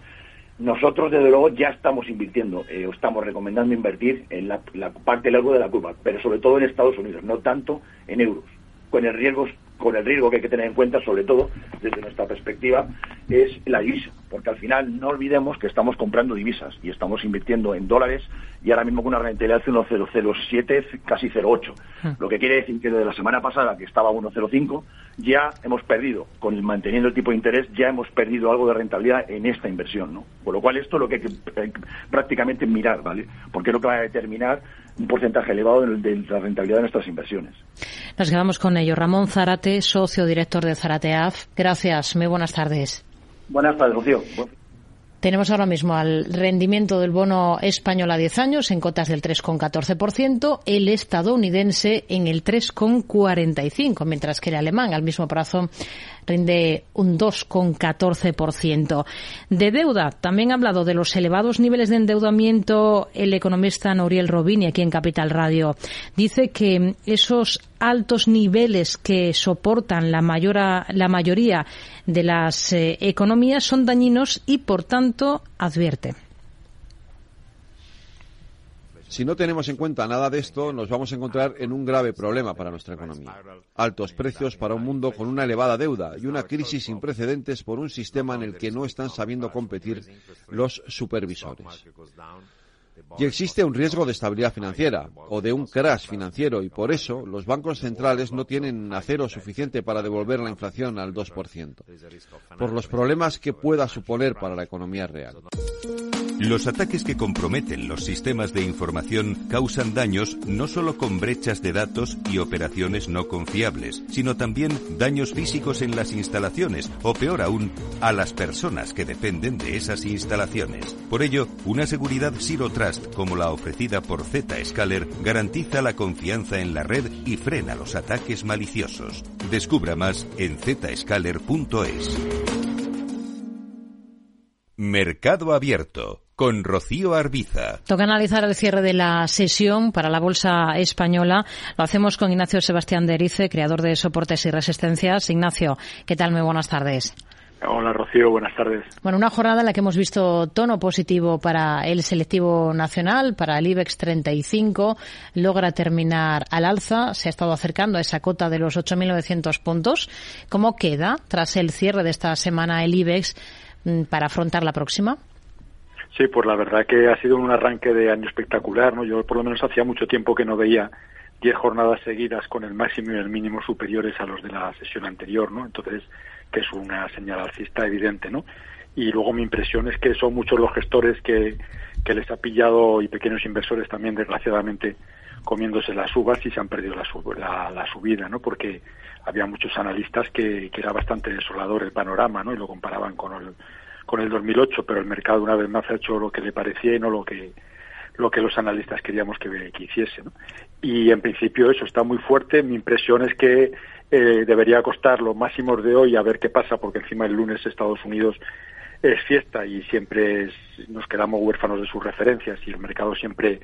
nosotros, desde luego, ya estamos invirtiendo, eh, o estamos recomendando invertir en la, la parte largo de la curva, pero sobre todo en Estados Unidos, no tanto en euros, con el riesgo con el riesgo que hay que tener en cuenta, sobre todo desde nuestra perspectiva, es la divisa, porque al final no olvidemos que estamos comprando divisas y estamos invirtiendo en dólares y ahora mismo con una rentabilidad de 1,007, casi 0,8. Hmm. Lo que quiere decir que desde la semana pasada, que estaba a 1,05, ya hemos perdido, con el, manteniendo el tipo de interés, ya hemos perdido algo de rentabilidad en esta inversión, ¿no? Por lo cual esto es lo que hay que prácticamente mirar, ¿vale? Porque es lo que va a determinar un porcentaje elevado de la rentabilidad de nuestras inversiones. Nos quedamos con ello. Ramón Zarate, socio director de Zarate AF. Gracias. Muy buenas tardes. Buenas tardes, Rocío. Tenemos ahora mismo al rendimiento del bono español a 10 años en cotas del 3,14%, el estadounidense en el 3,45%, mientras que el alemán al mismo plazo rinde un 2,14%. De deuda, también ha hablado de los elevados niveles de endeudamiento el economista Noriel Robini aquí en Capital Radio. Dice que esos altos niveles que soportan la, la mayoría de las eh, economías son dañinos y, por tanto, advierte. Si no tenemos en cuenta nada de esto, nos vamos a encontrar en un grave problema para nuestra economía. Altos precios para un mundo con una elevada deuda y una crisis sin precedentes por un sistema en el que no están sabiendo competir los supervisores. Y existe un riesgo de estabilidad financiera o de un crash financiero y por eso los bancos centrales no tienen acero suficiente para devolver la inflación al 2%, por los problemas que pueda suponer para la economía real. Los ataques que comprometen los sistemas de información causan daños no solo con brechas de datos y operaciones no confiables, sino también daños físicos en las instalaciones o peor aún, a las personas que dependen de esas instalaciones. Por ello, una seguridad Zero Trust como la ofrecida por Zscaler garantiza la confianza en la red y frena los ataques maliciosos. Descubra más en zscaler.es. Mercado Abierto con Rocío Arbiza. Toca analizar el cierre de la sesión para la Bolsa Española. Lo hacemos con Ignacio Sebastián de Erice, creador de Soportes y Resistencias. Ignacio, ¿qué tal? Muy buenas tardes. Hola Rocío, buenas tardes. Bueno, una jornada en la que hemos visto tono positivo para el selectivo nacional, para el IBEX 35, logra terminar al alza, se ha estado acercando a esa cota de los 8.900 puntos. ¿Cómo queda tras el cierre de esta semana el IBEX para afrontar la próxima? Sí, pues la verdad que ha sido un arranque de año espectacular, ¿no? Yo por lo menos hacía mucho tiempo que no veía 10 jornadas seguidas con el máximo y el mínimo superiores a los de la sesión anterior, ¿no? Entonces, que es una señal alcista evidente, ¿no? Y luego mi impresión es que son muchos los gestores que, que les ha pillado y pequeños inversores también, desgraciadamente, comiéndose las uvas y se han perdido la, la, subida, ¿no? Porque había muchos analistas que, que, era bastante desolador el panorama, ¿no? Y lo comparaban con el, con el 2008, pero el mercado una vez más ha hecho lo que le parecía y no lo que lo que los analistas queríamos que, que hiciese. ¿no? Y en principio eso está muy fuerte. Mi impresión es que eh, debería costar los máximos de hoy a ver qué pasa, porque encima el lunes Estados Unidos es fiesta y siempre nos quedamos huérfanos de sus referencias y el mercado siempre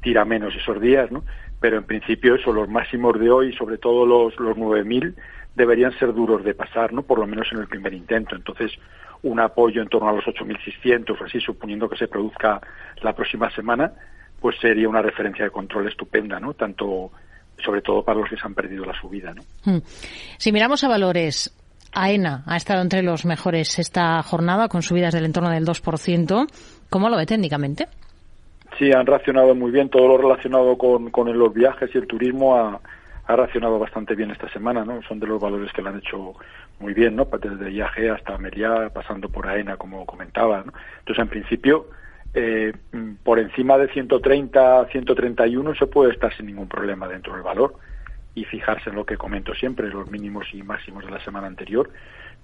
tira menos esos días, ¿no? Pero en principio eso, los máximos de hoy, sobre todo los, los 9.000, deberían ser duros de pasar, ¿no? Por lo menos en el primer intento. Entonces, un apoyo en torno a los 8.600 o así, suponiendo que se produzca la próxima semana, pues sería una referencia de control estupenda, ¿no? Tanto sobre todo para los que se han perdido la subida. ¿no? Hmm. Si miramos a valores, AENA ha estado entre los mejores esta jornada con subidas del entorno del 2%. ¿Cómo lo ve técnicamente? Sí, han reaccionado muy bien. Todo lo relacionado con, con los viajes y el turismo ha, ha reaccionado bastante bien esta semana, ¿no? Son de los valores que lo han hecho muy bien, ¿no? Desde IAG hasta Meliá, pasando por AENA, como comentaba, ¿no? Entonces, en principio, eh, por encima de 130, 131 se puede estar sin ningún problema dentro del valor y fijarse en lo que comento siempre, los mínimos y máximos de la semana anterior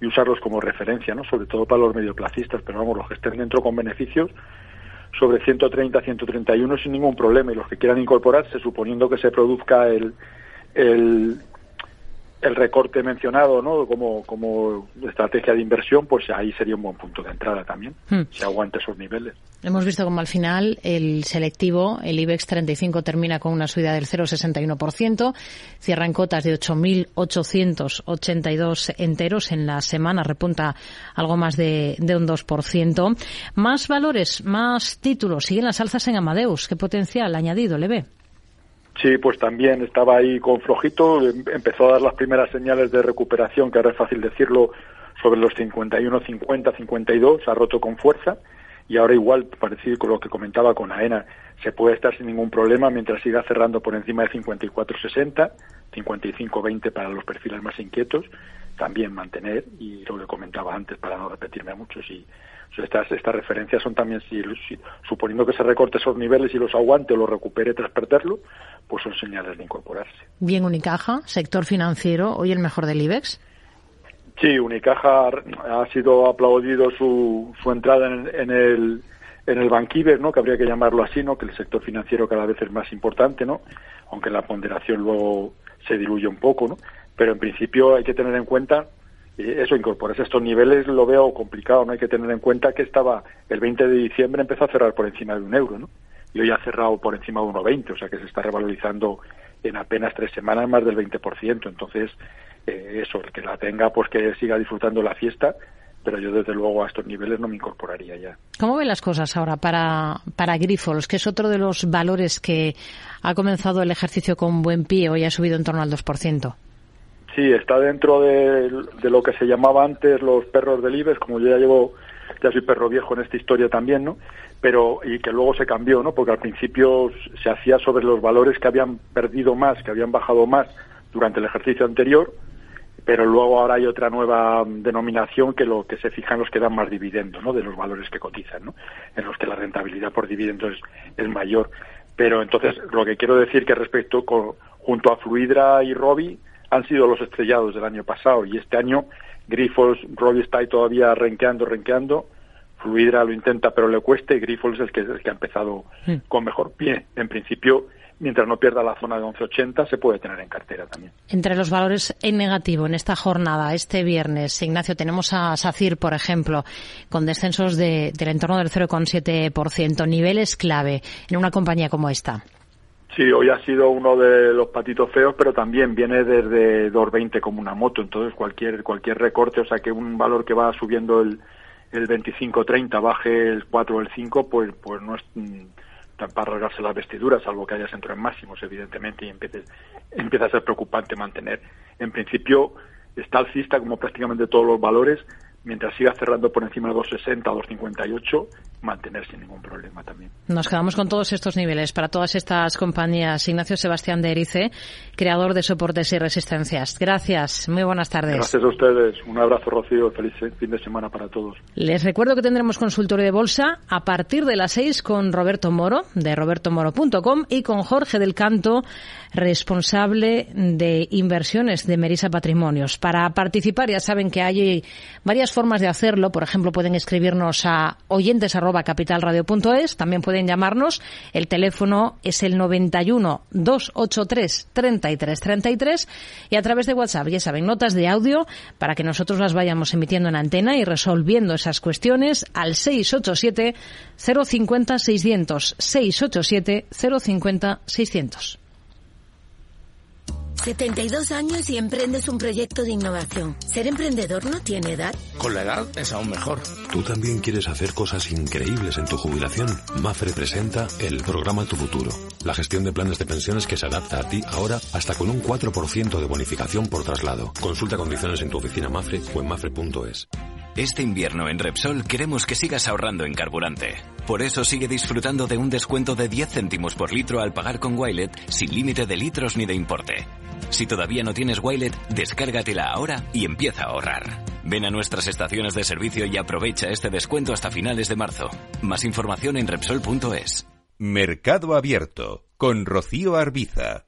y usarlos como referencia, ¿no? Sobre todo para los medioplacistas, pero vamos, los que estén dentro con beneficios sobre 130, 131 sin ningún problema. Y los que quieran incorporarse, suponiendo que se produzca el, el el recorte mencionado ¿no? como, como estrategia de inversión, pues ahí sería un buen punto de entrada también, hmm. si aguanta esos niveles. Hemos visto como al final el selectivo, el IBEX 35, termina con una subida del 0,61%, cierra en cotas de 8.882 enteros en la semana, repunta algo más de, de un 2%. Más valores, más títulos, siguen las alzas en Amadeus. ¿Qué potencial añadido le ve? Sí, pues también estaba ahí con flojito, em, empezó a dar las primeras señales de recuperación, que ahora es fácil decirlo, sobre los 51, 50, 52, ha roto con fuerza. Y ahora igual, parecido con lo que comentaba con AENA, se puede estar sin ningún problema mientras siga cerrando por encima de 54, 60, 55, 20 para los perfiles más inquietos, también mantener y lo que comentaba antes para no repetirme mucho, si estas, estas referencias son también, si, suponiendo que se recorte esos niveles y los aguante o los recupere tras perderlo, pues son señales de incorporarse. Bien, Unicaja, sector financiero, hoy el mejor del IBEX. Sí, Unicaja ha sido aplaudido su, su entrada en, el en el Bankiver, ¿no? Que habría que llamarlo así, ¿no? Que el sector financiero cada vez es más importante, ¿no? Aunque la ponderación luego se diluye un poco, ¿no? Pero en principio hay que tener en cuenta eso, incorporarse estos niveles lo veo complicado, ¿no? Hay que tener en cuenta que estaba, el 20 de diciembre empezó a cerrar por encima de un euro, ¿no? Y hoy ha cerrado por encima de 1,20, o sea que se está revalorizando en apenas tres semanas más del 20%. Entonces, eh, eso, el que la tenga, pues que siga disfrutando la fiesta, pero yo desde luego a estos niveles no me incorporaría ya. ¿Cómo ven las cosas ahora para, para Grifols, que es otro de los valores que ha comenzado el ejercicio con buen pie, hoy ha subido en torno al 2%? Sí, está dentro de, lo que se llamaba antes los perros del IBEX, como yo ya llevo, ya soy perro viejo en esta historia también, ¿no? Pero, y que luego se cambió, ¿no? Porque al principio se hacía sobre los valores que habían perdido más, que habían bajado más durante el ejercicio anterior, pero luego ahora hay otra nueva denominación que lo que se fijan los que dan más dividendos, ¿no? De los valores que cotizan, ¿no? En los que la rentabilidad por dividendos es, es mayor. Pero entonces, lo que quiero decir que respecto con, junto a Fluidra y Robi, han sido los estrellados del año pasado y este año Grifols, Robbie está ahí todavía renqueando, renqueando, Fluidra lo intenta pero le cuesta y Grifols es el que, el que ha empezado con mejor pie. En principio, mientras no pierda la zona de 11.80, se puede tener en cartera también. Entre los valores en negativo en esta jornada, este viernes, Ignacio, tenemos a SACIR, por ejemplo, con descensos de, del entorno del 0,7%, niveles clave en una compañía como esta. Sí, hoy ha sido uno de los patitos feos, pero también viene desde 2.20 como una moto, entonces cualquier cualquier recorte, o sea que un valor que va subiendo el, el 25-30 baje el 4 o el 5, pues pues no es mm, para rasgarse las vestiduras, salvo que haya centro en máximos, evidentemente, y empiece, empieza a ser preocupante mantener. En principio, está alcista como prácticamente todos los valores, mientras siga cerrando por encima de 2,60 2,58, mantener sin ningún problema también. Nos quedamos con todos estos niveles para todas estas compañías. Ignacio Sebastián de Erice, creador de soportes y resistencias. Gracias, muy buenas tardes. Gracias a ustedes. Un abrazo, Rocío. Feliz fin de semana para todos. Les recuerdo que tendremos consultorio de bolsa a partir de las 6 con Roberto Moro, de robertomoro.com, y con Jorge del Canto, responsable de inversiones de Merisa Patrimonios. Para participar, ya saben que hay varias formas de hacerlo. Por ejemplo, pueden escribirnos a oyentes capitalradio.es. También pueden llamarnos. El teléfono es el 91 283 33 33 y a través de WhatsApp, ya saben, notas de audio para que nosotros las vayamos emitiendo en antena y resolviendo esas cuestiones al 687 050 600 687 050 600. 72 años y emprendes un proyecto de innovación. ¿Ser emprendedor no tiene edad? Con la edad es aún mejor. ¿Tú también quieres hacer cosas increíbles en tu jubilación? Mafre presenta el programa Tu Futuro. La gestión de planes de pensiones que se adapta a ti ahora hasta con un 4% de bonificación por traslado. Consulta condiciones en tu oficina Mafre o en mafre.es. Este invierno en Repsol queremos que sigas ahorrando en carburante. Por eso sigue disfrutando de un descuento de 10 céntimos por litro al pagar con Wilet sin límite de litros ni de importe. Si todavía no tienes Wilet, descárgatela ahora y empieza a ahorrar. Ven a nuestras estaciones de servicio y aprovecha este descuento hasta finales de marzo. Más información en Repsol.es. Mercado Abierto con Rocío Arbiza.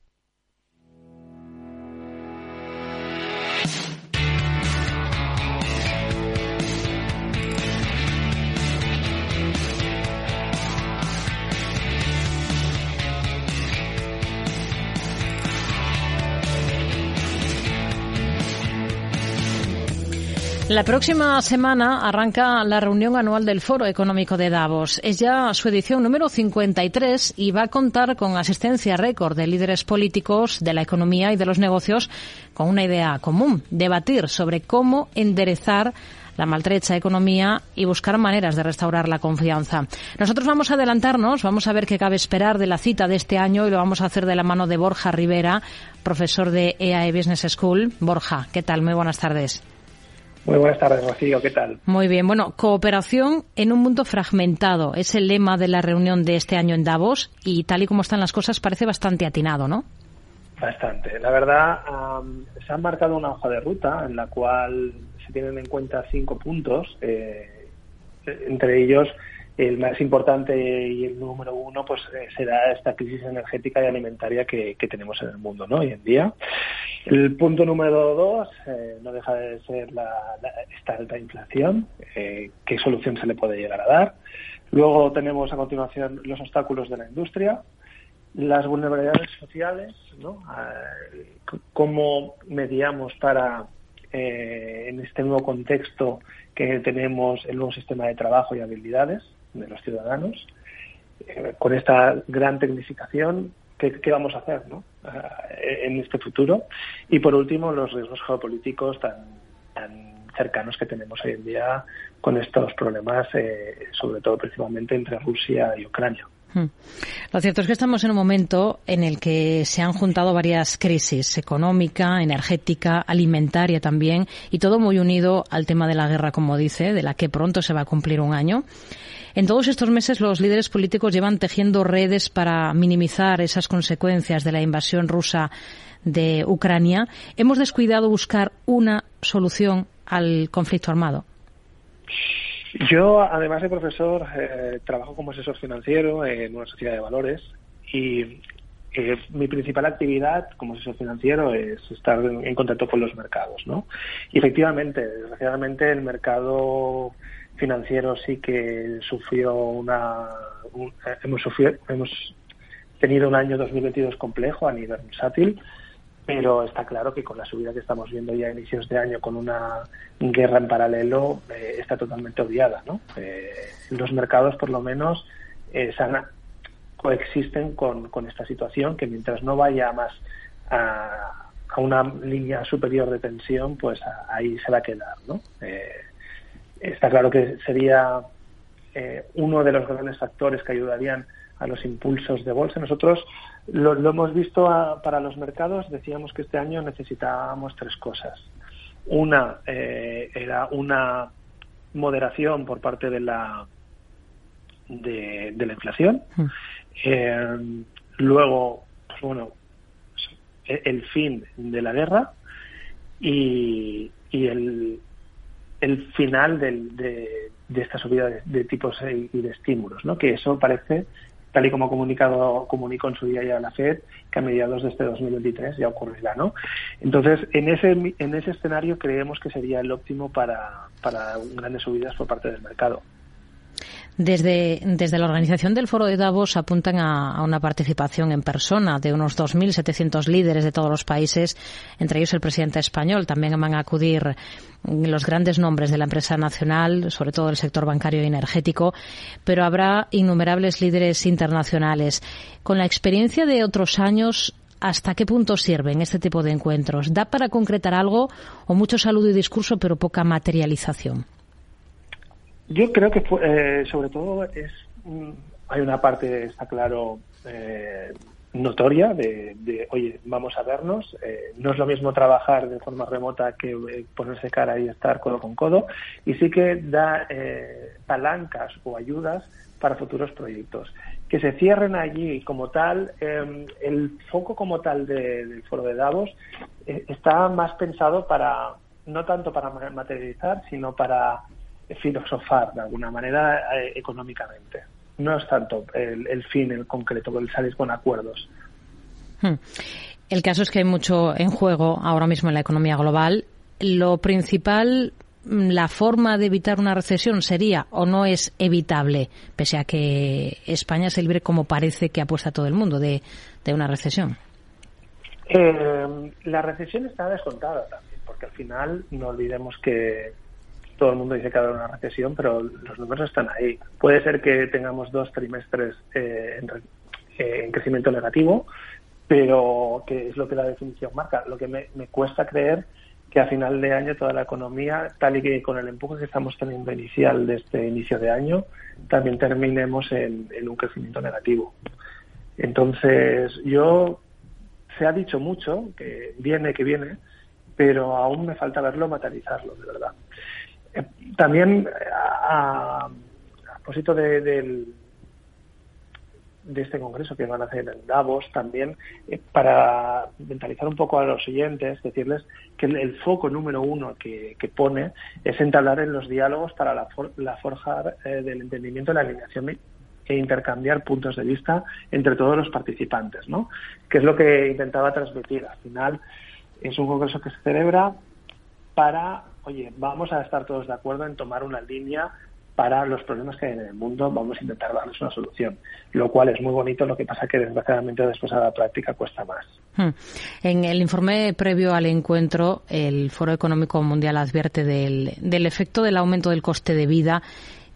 La próxima semana arranca la reunión anual del Foro Económico de Davos. Es ya su edición número 53 y va a contar con asistencia récord de líderes políticos de la economía y de los negocios con una idea común, debatir sobre cómo enderezar la maltrecha economía y buscar maneras de restaurar la confianza. Nosotros vamos a adelantarnos, vamos a ver qué cabe esperar de la cita de este año y lo vamos a hacer de la mano de Borja Rivera, profesor de EAE Business School. Borja, ¿qué tal? Muy buenas tardes. Muy buenas tardes, Rocío. ¿Qué tal? Muy bien. Bueno, cooperación en un mundo fragmentado es el lema de la reunión de este año en Davos y tal y como están las cosas parece bastante atinado, ¿no? Bastante. La verdad, se ha marcado una hoja de ruta en la cual se tienen en cuenta cinco puntos, eh, entre ellos el más importante y el número uno pues eh, será esta crisis energética y alimentaria que, tenemos en el mundo ¿no? hoy en día. El punto número dos eh, no deja de ser la, esta alta inflación, eh, qué solución se le puede llegar a dar. Luego tenemos a continuación los obstáculos de la industria, las vulnerabilidades sociales, ¿no? cómo mediamos para en este nuevo contexto que tenemos el nuevo sistema de trabajo y habilidades de los ciudadanos. Eh, con esta gran tecnificación, ¿qué, vamos a hacer ¿no? Eh, en este futuro? Y por último, los riesgos geopolíticos tan, tan cercanos que tenemos hoy en día con estos problemas, eh, sobre todo principalmente entre Rusia y Ucrania. Hmm. Lo cierto es que estamos en un momento en el que se han juntado varias crisis económica, energética, alimentaria también, y todo muy unido al tema de la guerra, como dice, de la que pronto se va a cumplir un año. En todos estos meses los líderes políticos llevan tejiendo redes para minimizar esas consecuencias de la invasión rusa de Ucrania. ¿Hemos descuidado buscar una solución al conflicto armado? Yo, además de profesor, eh, trabajo como asesor financiero en una sociedad de valores y eh, mi principal actividad como asesor financiero es estar en, contacto con los mercados, ¿no? Y efectivamente, desgraciadamente, el mercado financiero sí que sufrió una hemos sufrido, hemos tenido un año 2022 complejo a nivel bursátil pero está claro que con la subida que estamos viendo ya a inicios de año con una guerra en paralelo eh, está totalmente obviada ¿no? Eh, los mercados por lo menos eh, coexisten con, con esta situación, que mientras no vaya más a, a una línea superior de tensión, pues ahí se va a quedar, ¿no? Eh, está claro que sería eh, uno de los grandes factores que ayudarían a los impulsos de bolsa. Nosotros lo, hemos visto para los mercados, decíamos que este año necesitábamos tres cosas. Una eh, era una moderación por parte de la de, la inflación. Mm. Eh, luego, pues bueno, el fin de la guerra y, y el, el final del, de, de, esta subida de, tipos y de estímulos, ¿no? Que eso parece, tal y como comunicado, comunicó en su día ya la FED, que a mediados de este 2023 ya ocurrirá, ¿no? Entonces, en ese, en ese escenario creemos que sería el óptimo para, para grandes subidas por parte del mercado. Desde, desde la organización del Foro de Davos apuntan a, una participación en persona de unos 2.700 líderes de todos los países, entre ellos el presidente español. También van a acudir los grandes nombres de la empresa nacional, sobre todo el sector bancario y energético, pero habrá innumerables líderes internacionales. Con la experiencia de otros años, ¿hasta qué punto sirven este tipo de encuentros? ¿Da para concretar algo o mucho saludo y discurso, pero poca materialización? Yo creo que eh, sobre todo es hay una parte, está claro, eh, notoria de, oye, vamos a vernos. Eh, no es lo mismo trabajar de forma remota que ponerse cara y estar codo con codo. Y sí que da palancas o ayudas para futuros proyectos. Que se cierren allí como tal, el foco como tal del foro de Davos está más pensado para, no tanto para materializar, sino para filosofar de alguna manera eh, económicamente. No es tanto el, fin en concreto, el salir con acuerdos. Hmm. El caso es que hay mucho en juego ahora mismo en la economía global. Lo principal, mm, la forma de evitar una recesión sería o no es evitable, pese a que España se libre como parece que apuesta todo el mundo de, una recesión. Eh, la recesión está descontada también, porque al final no olvidemos que todo el mundo dice que habrá una recesión, pero los números están ahí. Puede ser que tengamos dos trimestres eh, eh, en, crecimiento negativo, pero que es lo que la definición marca. Lo que me, cuesta creer que a final de año toda la economía, tal y que con el empuje que estamos teniendo inicial de este inicio de año, también terminemos en, en un crecimiento negativo. Entonces, yo se ha dicho mucho que viene, que viene, pero aún me falta verlo materializarlo, de verdad. También a, propósito de, de, este congreso que van a hacer en Davos, también eh, para mentalizar un poco a los oyentes, decirles que el, foco número uno que, pone es entablar en los diálogos para la, la forja eh, del entendimiento, la alineación e intercambiar puntos de vista entre todos los participantes, ¿no? Que es lo que intentaba transmitir. Al final es un congreso que se celebra para oye, vamos a estar todos de acuerdo en tomar una línea para los problemas que hay en el mundo, vamos a intentar darles una solución, lo cual es muy bonito, lo que pasa que desgraciadamente después a la práctica cuesta más. Hmm. En el informe previo al encuentro, el Foro Económico Mundial advierte del, del efecto del aumento del coste de vida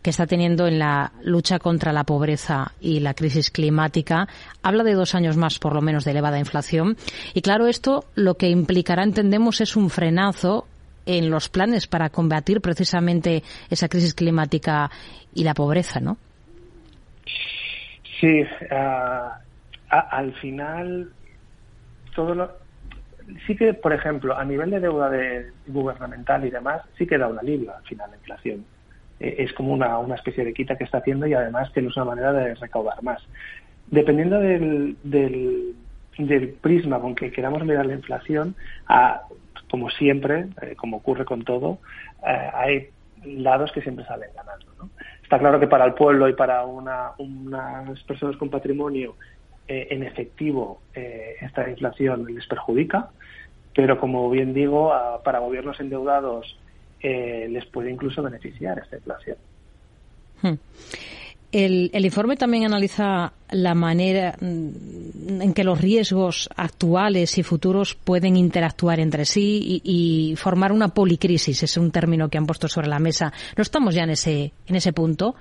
que está teniendo en la lucha contra la pobreza y la crisis climática. Habla de dos años más, por lo menos, de elevada inflación. Y claro, esto lo que implicará, entendemos, es un frenazo en los planes para combatir precisamente esa crisis climática y la pobreza, ¿no? Sí, al final todo lo, sí que, por ejemplo, a nivel de deuda de, gubernamental y demás, sí que da un alivio al final la inflación. E, es como una, una especie de quita que está haciendo y además tiene una manera de recaudar más. Dependiendo del, del, del prisma con que queramos mirar la inflación, a, como siempre, eh, como ocurre con todo, eh, hay lados que siempre salen ganando. Está claro que para el pueblo y para una, unas personas con patrimonio eh, en efectivo esta inflación les perjudica, pero como bien digo, para gobiernos endeudados les puede incluso beneficiar esta inflación. Hmm. El, informe también analiza la manera mm, en que los riesgos actuales y futuros pueden interactuar entre sí y, formar una policrisis. Es un término que han puesto sobre la mesa. ¿No estamos ya en ese, en ese punto?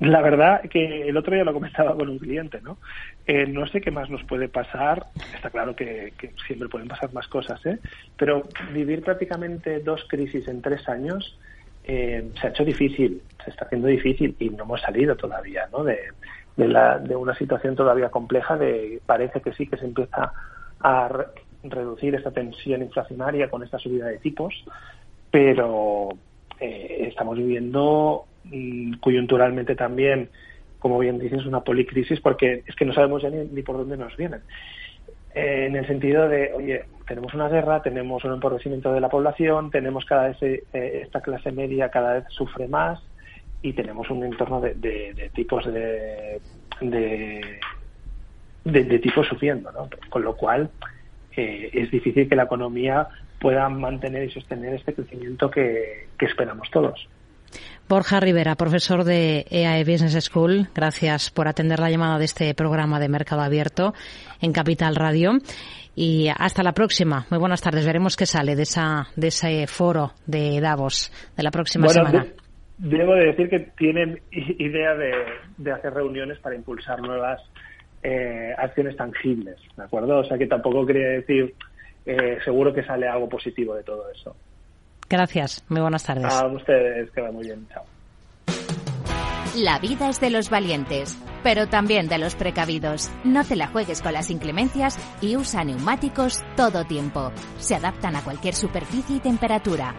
La verdad que el otro día lo comentaba con un cliente, ¿no? Eh, no sé qué más nos puede pasar. Está claro que, siempre pueden pasar más cosas, ¿eh? Pero vivir prácticamente dos crisis en tres años eh, se ha hecho difícil, se está haciendo difícil y no hemos salido todavía, ¿no? De, de, la, de una situación todavía compleja. De parece que sí que se empieza a reducir esta tensión inflacionaria con esta subida de tipos, pero eh, estamos viviendo mm, coyunturalmente también, como bien dices, una policrisis porque es que no sabemos ya ni, por dónde nos vienen. Eh, en el sentido de, oye, tenemos una guerra, tenemos un empobrecimiento de la población, tenemos cada vez eh, esta clase media cada vez sufre más y tenemos un entorno de, tipos de, de, de, tipos sufriendo, ¿no? Con lo cual es difícil que la economía puedan mantener y sostener este crecimiento que, esperamos todos. Borja Rivera, profesor de EAE Business School, gracias por atender la llamada de este programa de Mercado Abierto en Capital Radio. Y hasta la próxima. Muy buenas tardes. Veremos qué sale de, esa, de ese foro de Davos de la próxima semana. debo de decir que tienen idea de, hacer reuniones para impulsar nuevas eh, acciones tangibles, ¿de acuerdo? O sea que tampoco quería decir eh, seguro que sale algo positivo de todo eso. Gracias, muy buenas tardes. A ustedes, que va muy bien, chao. La vida es de los valientes, pero también de los precavidos. No te la juegues con las inclemencias y usa neumáticos todo tiempo. Se adaptan a cualquier superficie y temperatura.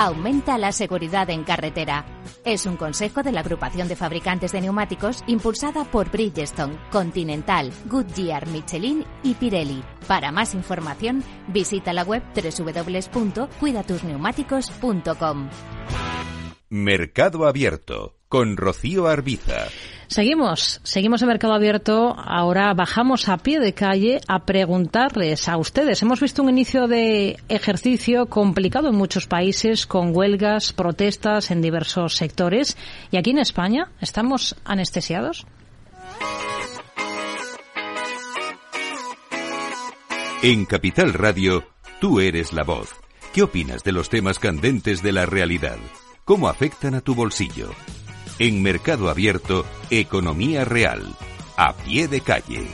Aumenta la seguridad en carretera. Es un consejo de la agrupación de fabricantes de neumáticos impulsada por Bridgestone, Continental, Goodyear, Michelin y Pirelli. Para más información, visita la web www.cuidatusneumáticos.com. Mercado Abierto con Rocío Arbiza. Seguimos, seguimos en Mercado Abierto. Ahora bajamos a pie de calle a preguntarles a ustedes. Hemos visto un inicio de ejercicio complicado en muchos países, con huelgas, protestas en diversos sectores. ¿Y aquí en España estamos anestesiados? En Capital Radio, tú eres la voz. ¿Qué opinas de los temas candentes de la realidad? ¿Cómo afectan a tu bolsillo? En Mercado Abierto, Economía Real, a pie de calle.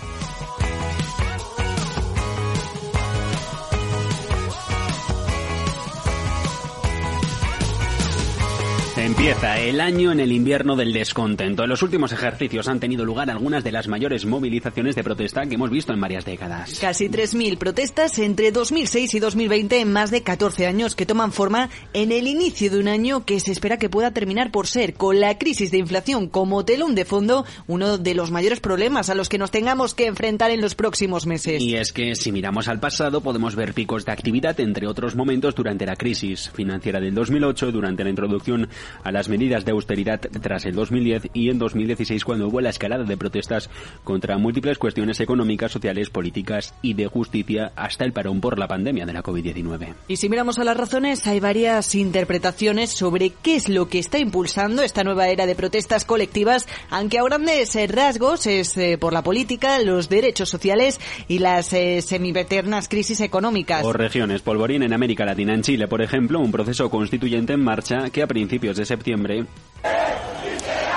Empieza el año en el invierno del descontento. En los últimos ejercicios han tenido lugar algunas de las mayores movilizaciones de protesta que hemos visto en varias décadas. Casi 3.000 protestas entre 2006 y 2020 en más de 14 años que toman forma en el inicio de un año que se espera que pueda terminar por ser, con la crisis de inflación como telón de fondo, uno de los mayores problemas a los que nos tengamos que enfrentar en los próximos meses. Y es que si miramos al pasado podemos ver picos de actividad entre otros momentos durante la crisis financiera del 2008, durante la introducción a las medidas de austeridad tras el 2010 y en 2016 cuando hubo la escalada de protestas contra múltiples cuestiones económicas, sociales, políticas y de justicia hasta el parón por la pandemia de la COVID-19. Y si miramos a las razones, hay varias interpretaciones sobre qué es lo que está impulsando esta nueva era de protestas colectivas, aunque a grandes rasgos es eh, por la política, los derechos sociales y las eh, semiveternas crisis económicas. O regiones, polvorín en América Latina, en Chile, por ejemplo, un proceso constituyente en marcha que a principios de septiembre.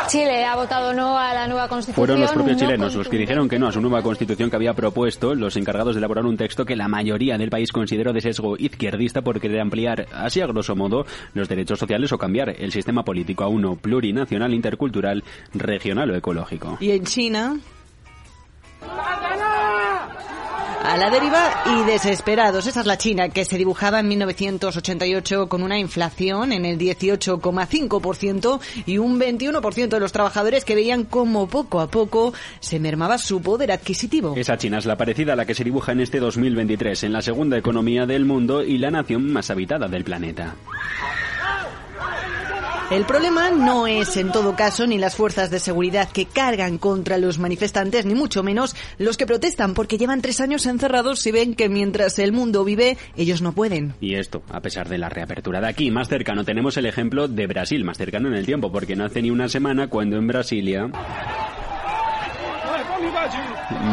Chile ha votado no a la nueva constitución. Fueron los propios chilenos los que dijeron que no a su nueva constitución que había propuesto los encargados de elaborar un texto que la mayoría del país consideró de sesgo izquierdista por querer ampliar, así a grosso modo, los derechos sociales o cambiar el sistema político a uno plurinacional, intercultural, regional o ecológico. Y en China a la deriva y desesperados. Esa es la China que se dibujaba en 1988 con una inflación en el 18,5% y un 21% de los trabajadores que veían cómo poco a poco se mermaba su poder adquisitivo. Esa China es la parecida a la que se dibuja en este 2023 en la segunda economía del mundo y la nación más habitada del planeta. El problema no es, en todo caso, ni las fuerzas de seguridad que cargan contra los manifestantes, ni mucho menos los que protestan porque llevan tres años encerrados y ven que mientras el mundo vive, ellos no pueden. Y esto, a pesar de la reapertura de aquí, más cercano tenemos el ejemplo de Brasil, más cercano en el tiempo, porque no hace ni una semana cuando en Brasilia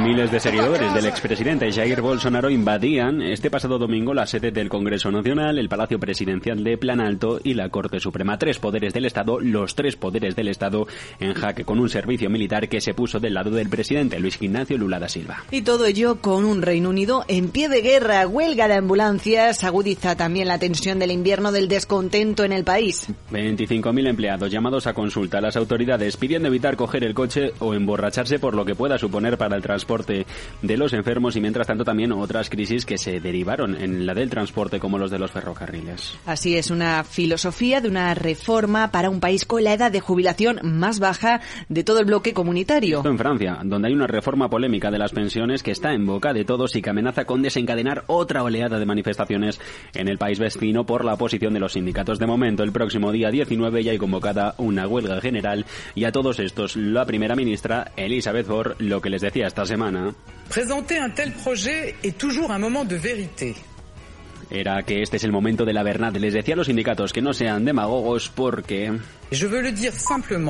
Miles de seguidores del expresidente Jair Bolsonaro invadían este pasado domingo la sede del Congreso Nacional, el Palacio Presidencial de Planalto y la Corte Suprema. Tres poderes del Estado, los tres poderes del Estado en jaque con un servicio militar que se puso del lado del presidente Luis Ignacio Lula da Silva. Y todo ello con un Reino Unido en pie de guerra, huelga de ambulancias, agudiza también la tensión del invierno del descontento en el país. 25.000 empleados llamados a consulta a las autoridades pidiendo evitar coger el coche o emborracharse por lo que pueda suponer para el transporte de los enfermos y mientras tanto también otras crisis que se derivaron en la del transporte como los de los ferrocarriles. Así es, una filosofía de una reforma para un país con la edad de jubilación más baja de todo el bloque comunitario. Esto en Francia, donde hay una reforma polémica de las pensiones que está en boca de todos y que amenaza con desencadenar otra oleada de manifestaciones en el país vecino por la oposición de los sindicatos. De momento, el próximo día 19 ya hay convocada una huelga general y a todos estos la primera ministra Elisabeth Borne lo que les decía esta semana. Présenter un tel projet est toujours un moment de vérité. Era que este es el momento de la verdad. Les decía a los sindicatos que no sean demagogos porque... Je veux le dire simplement.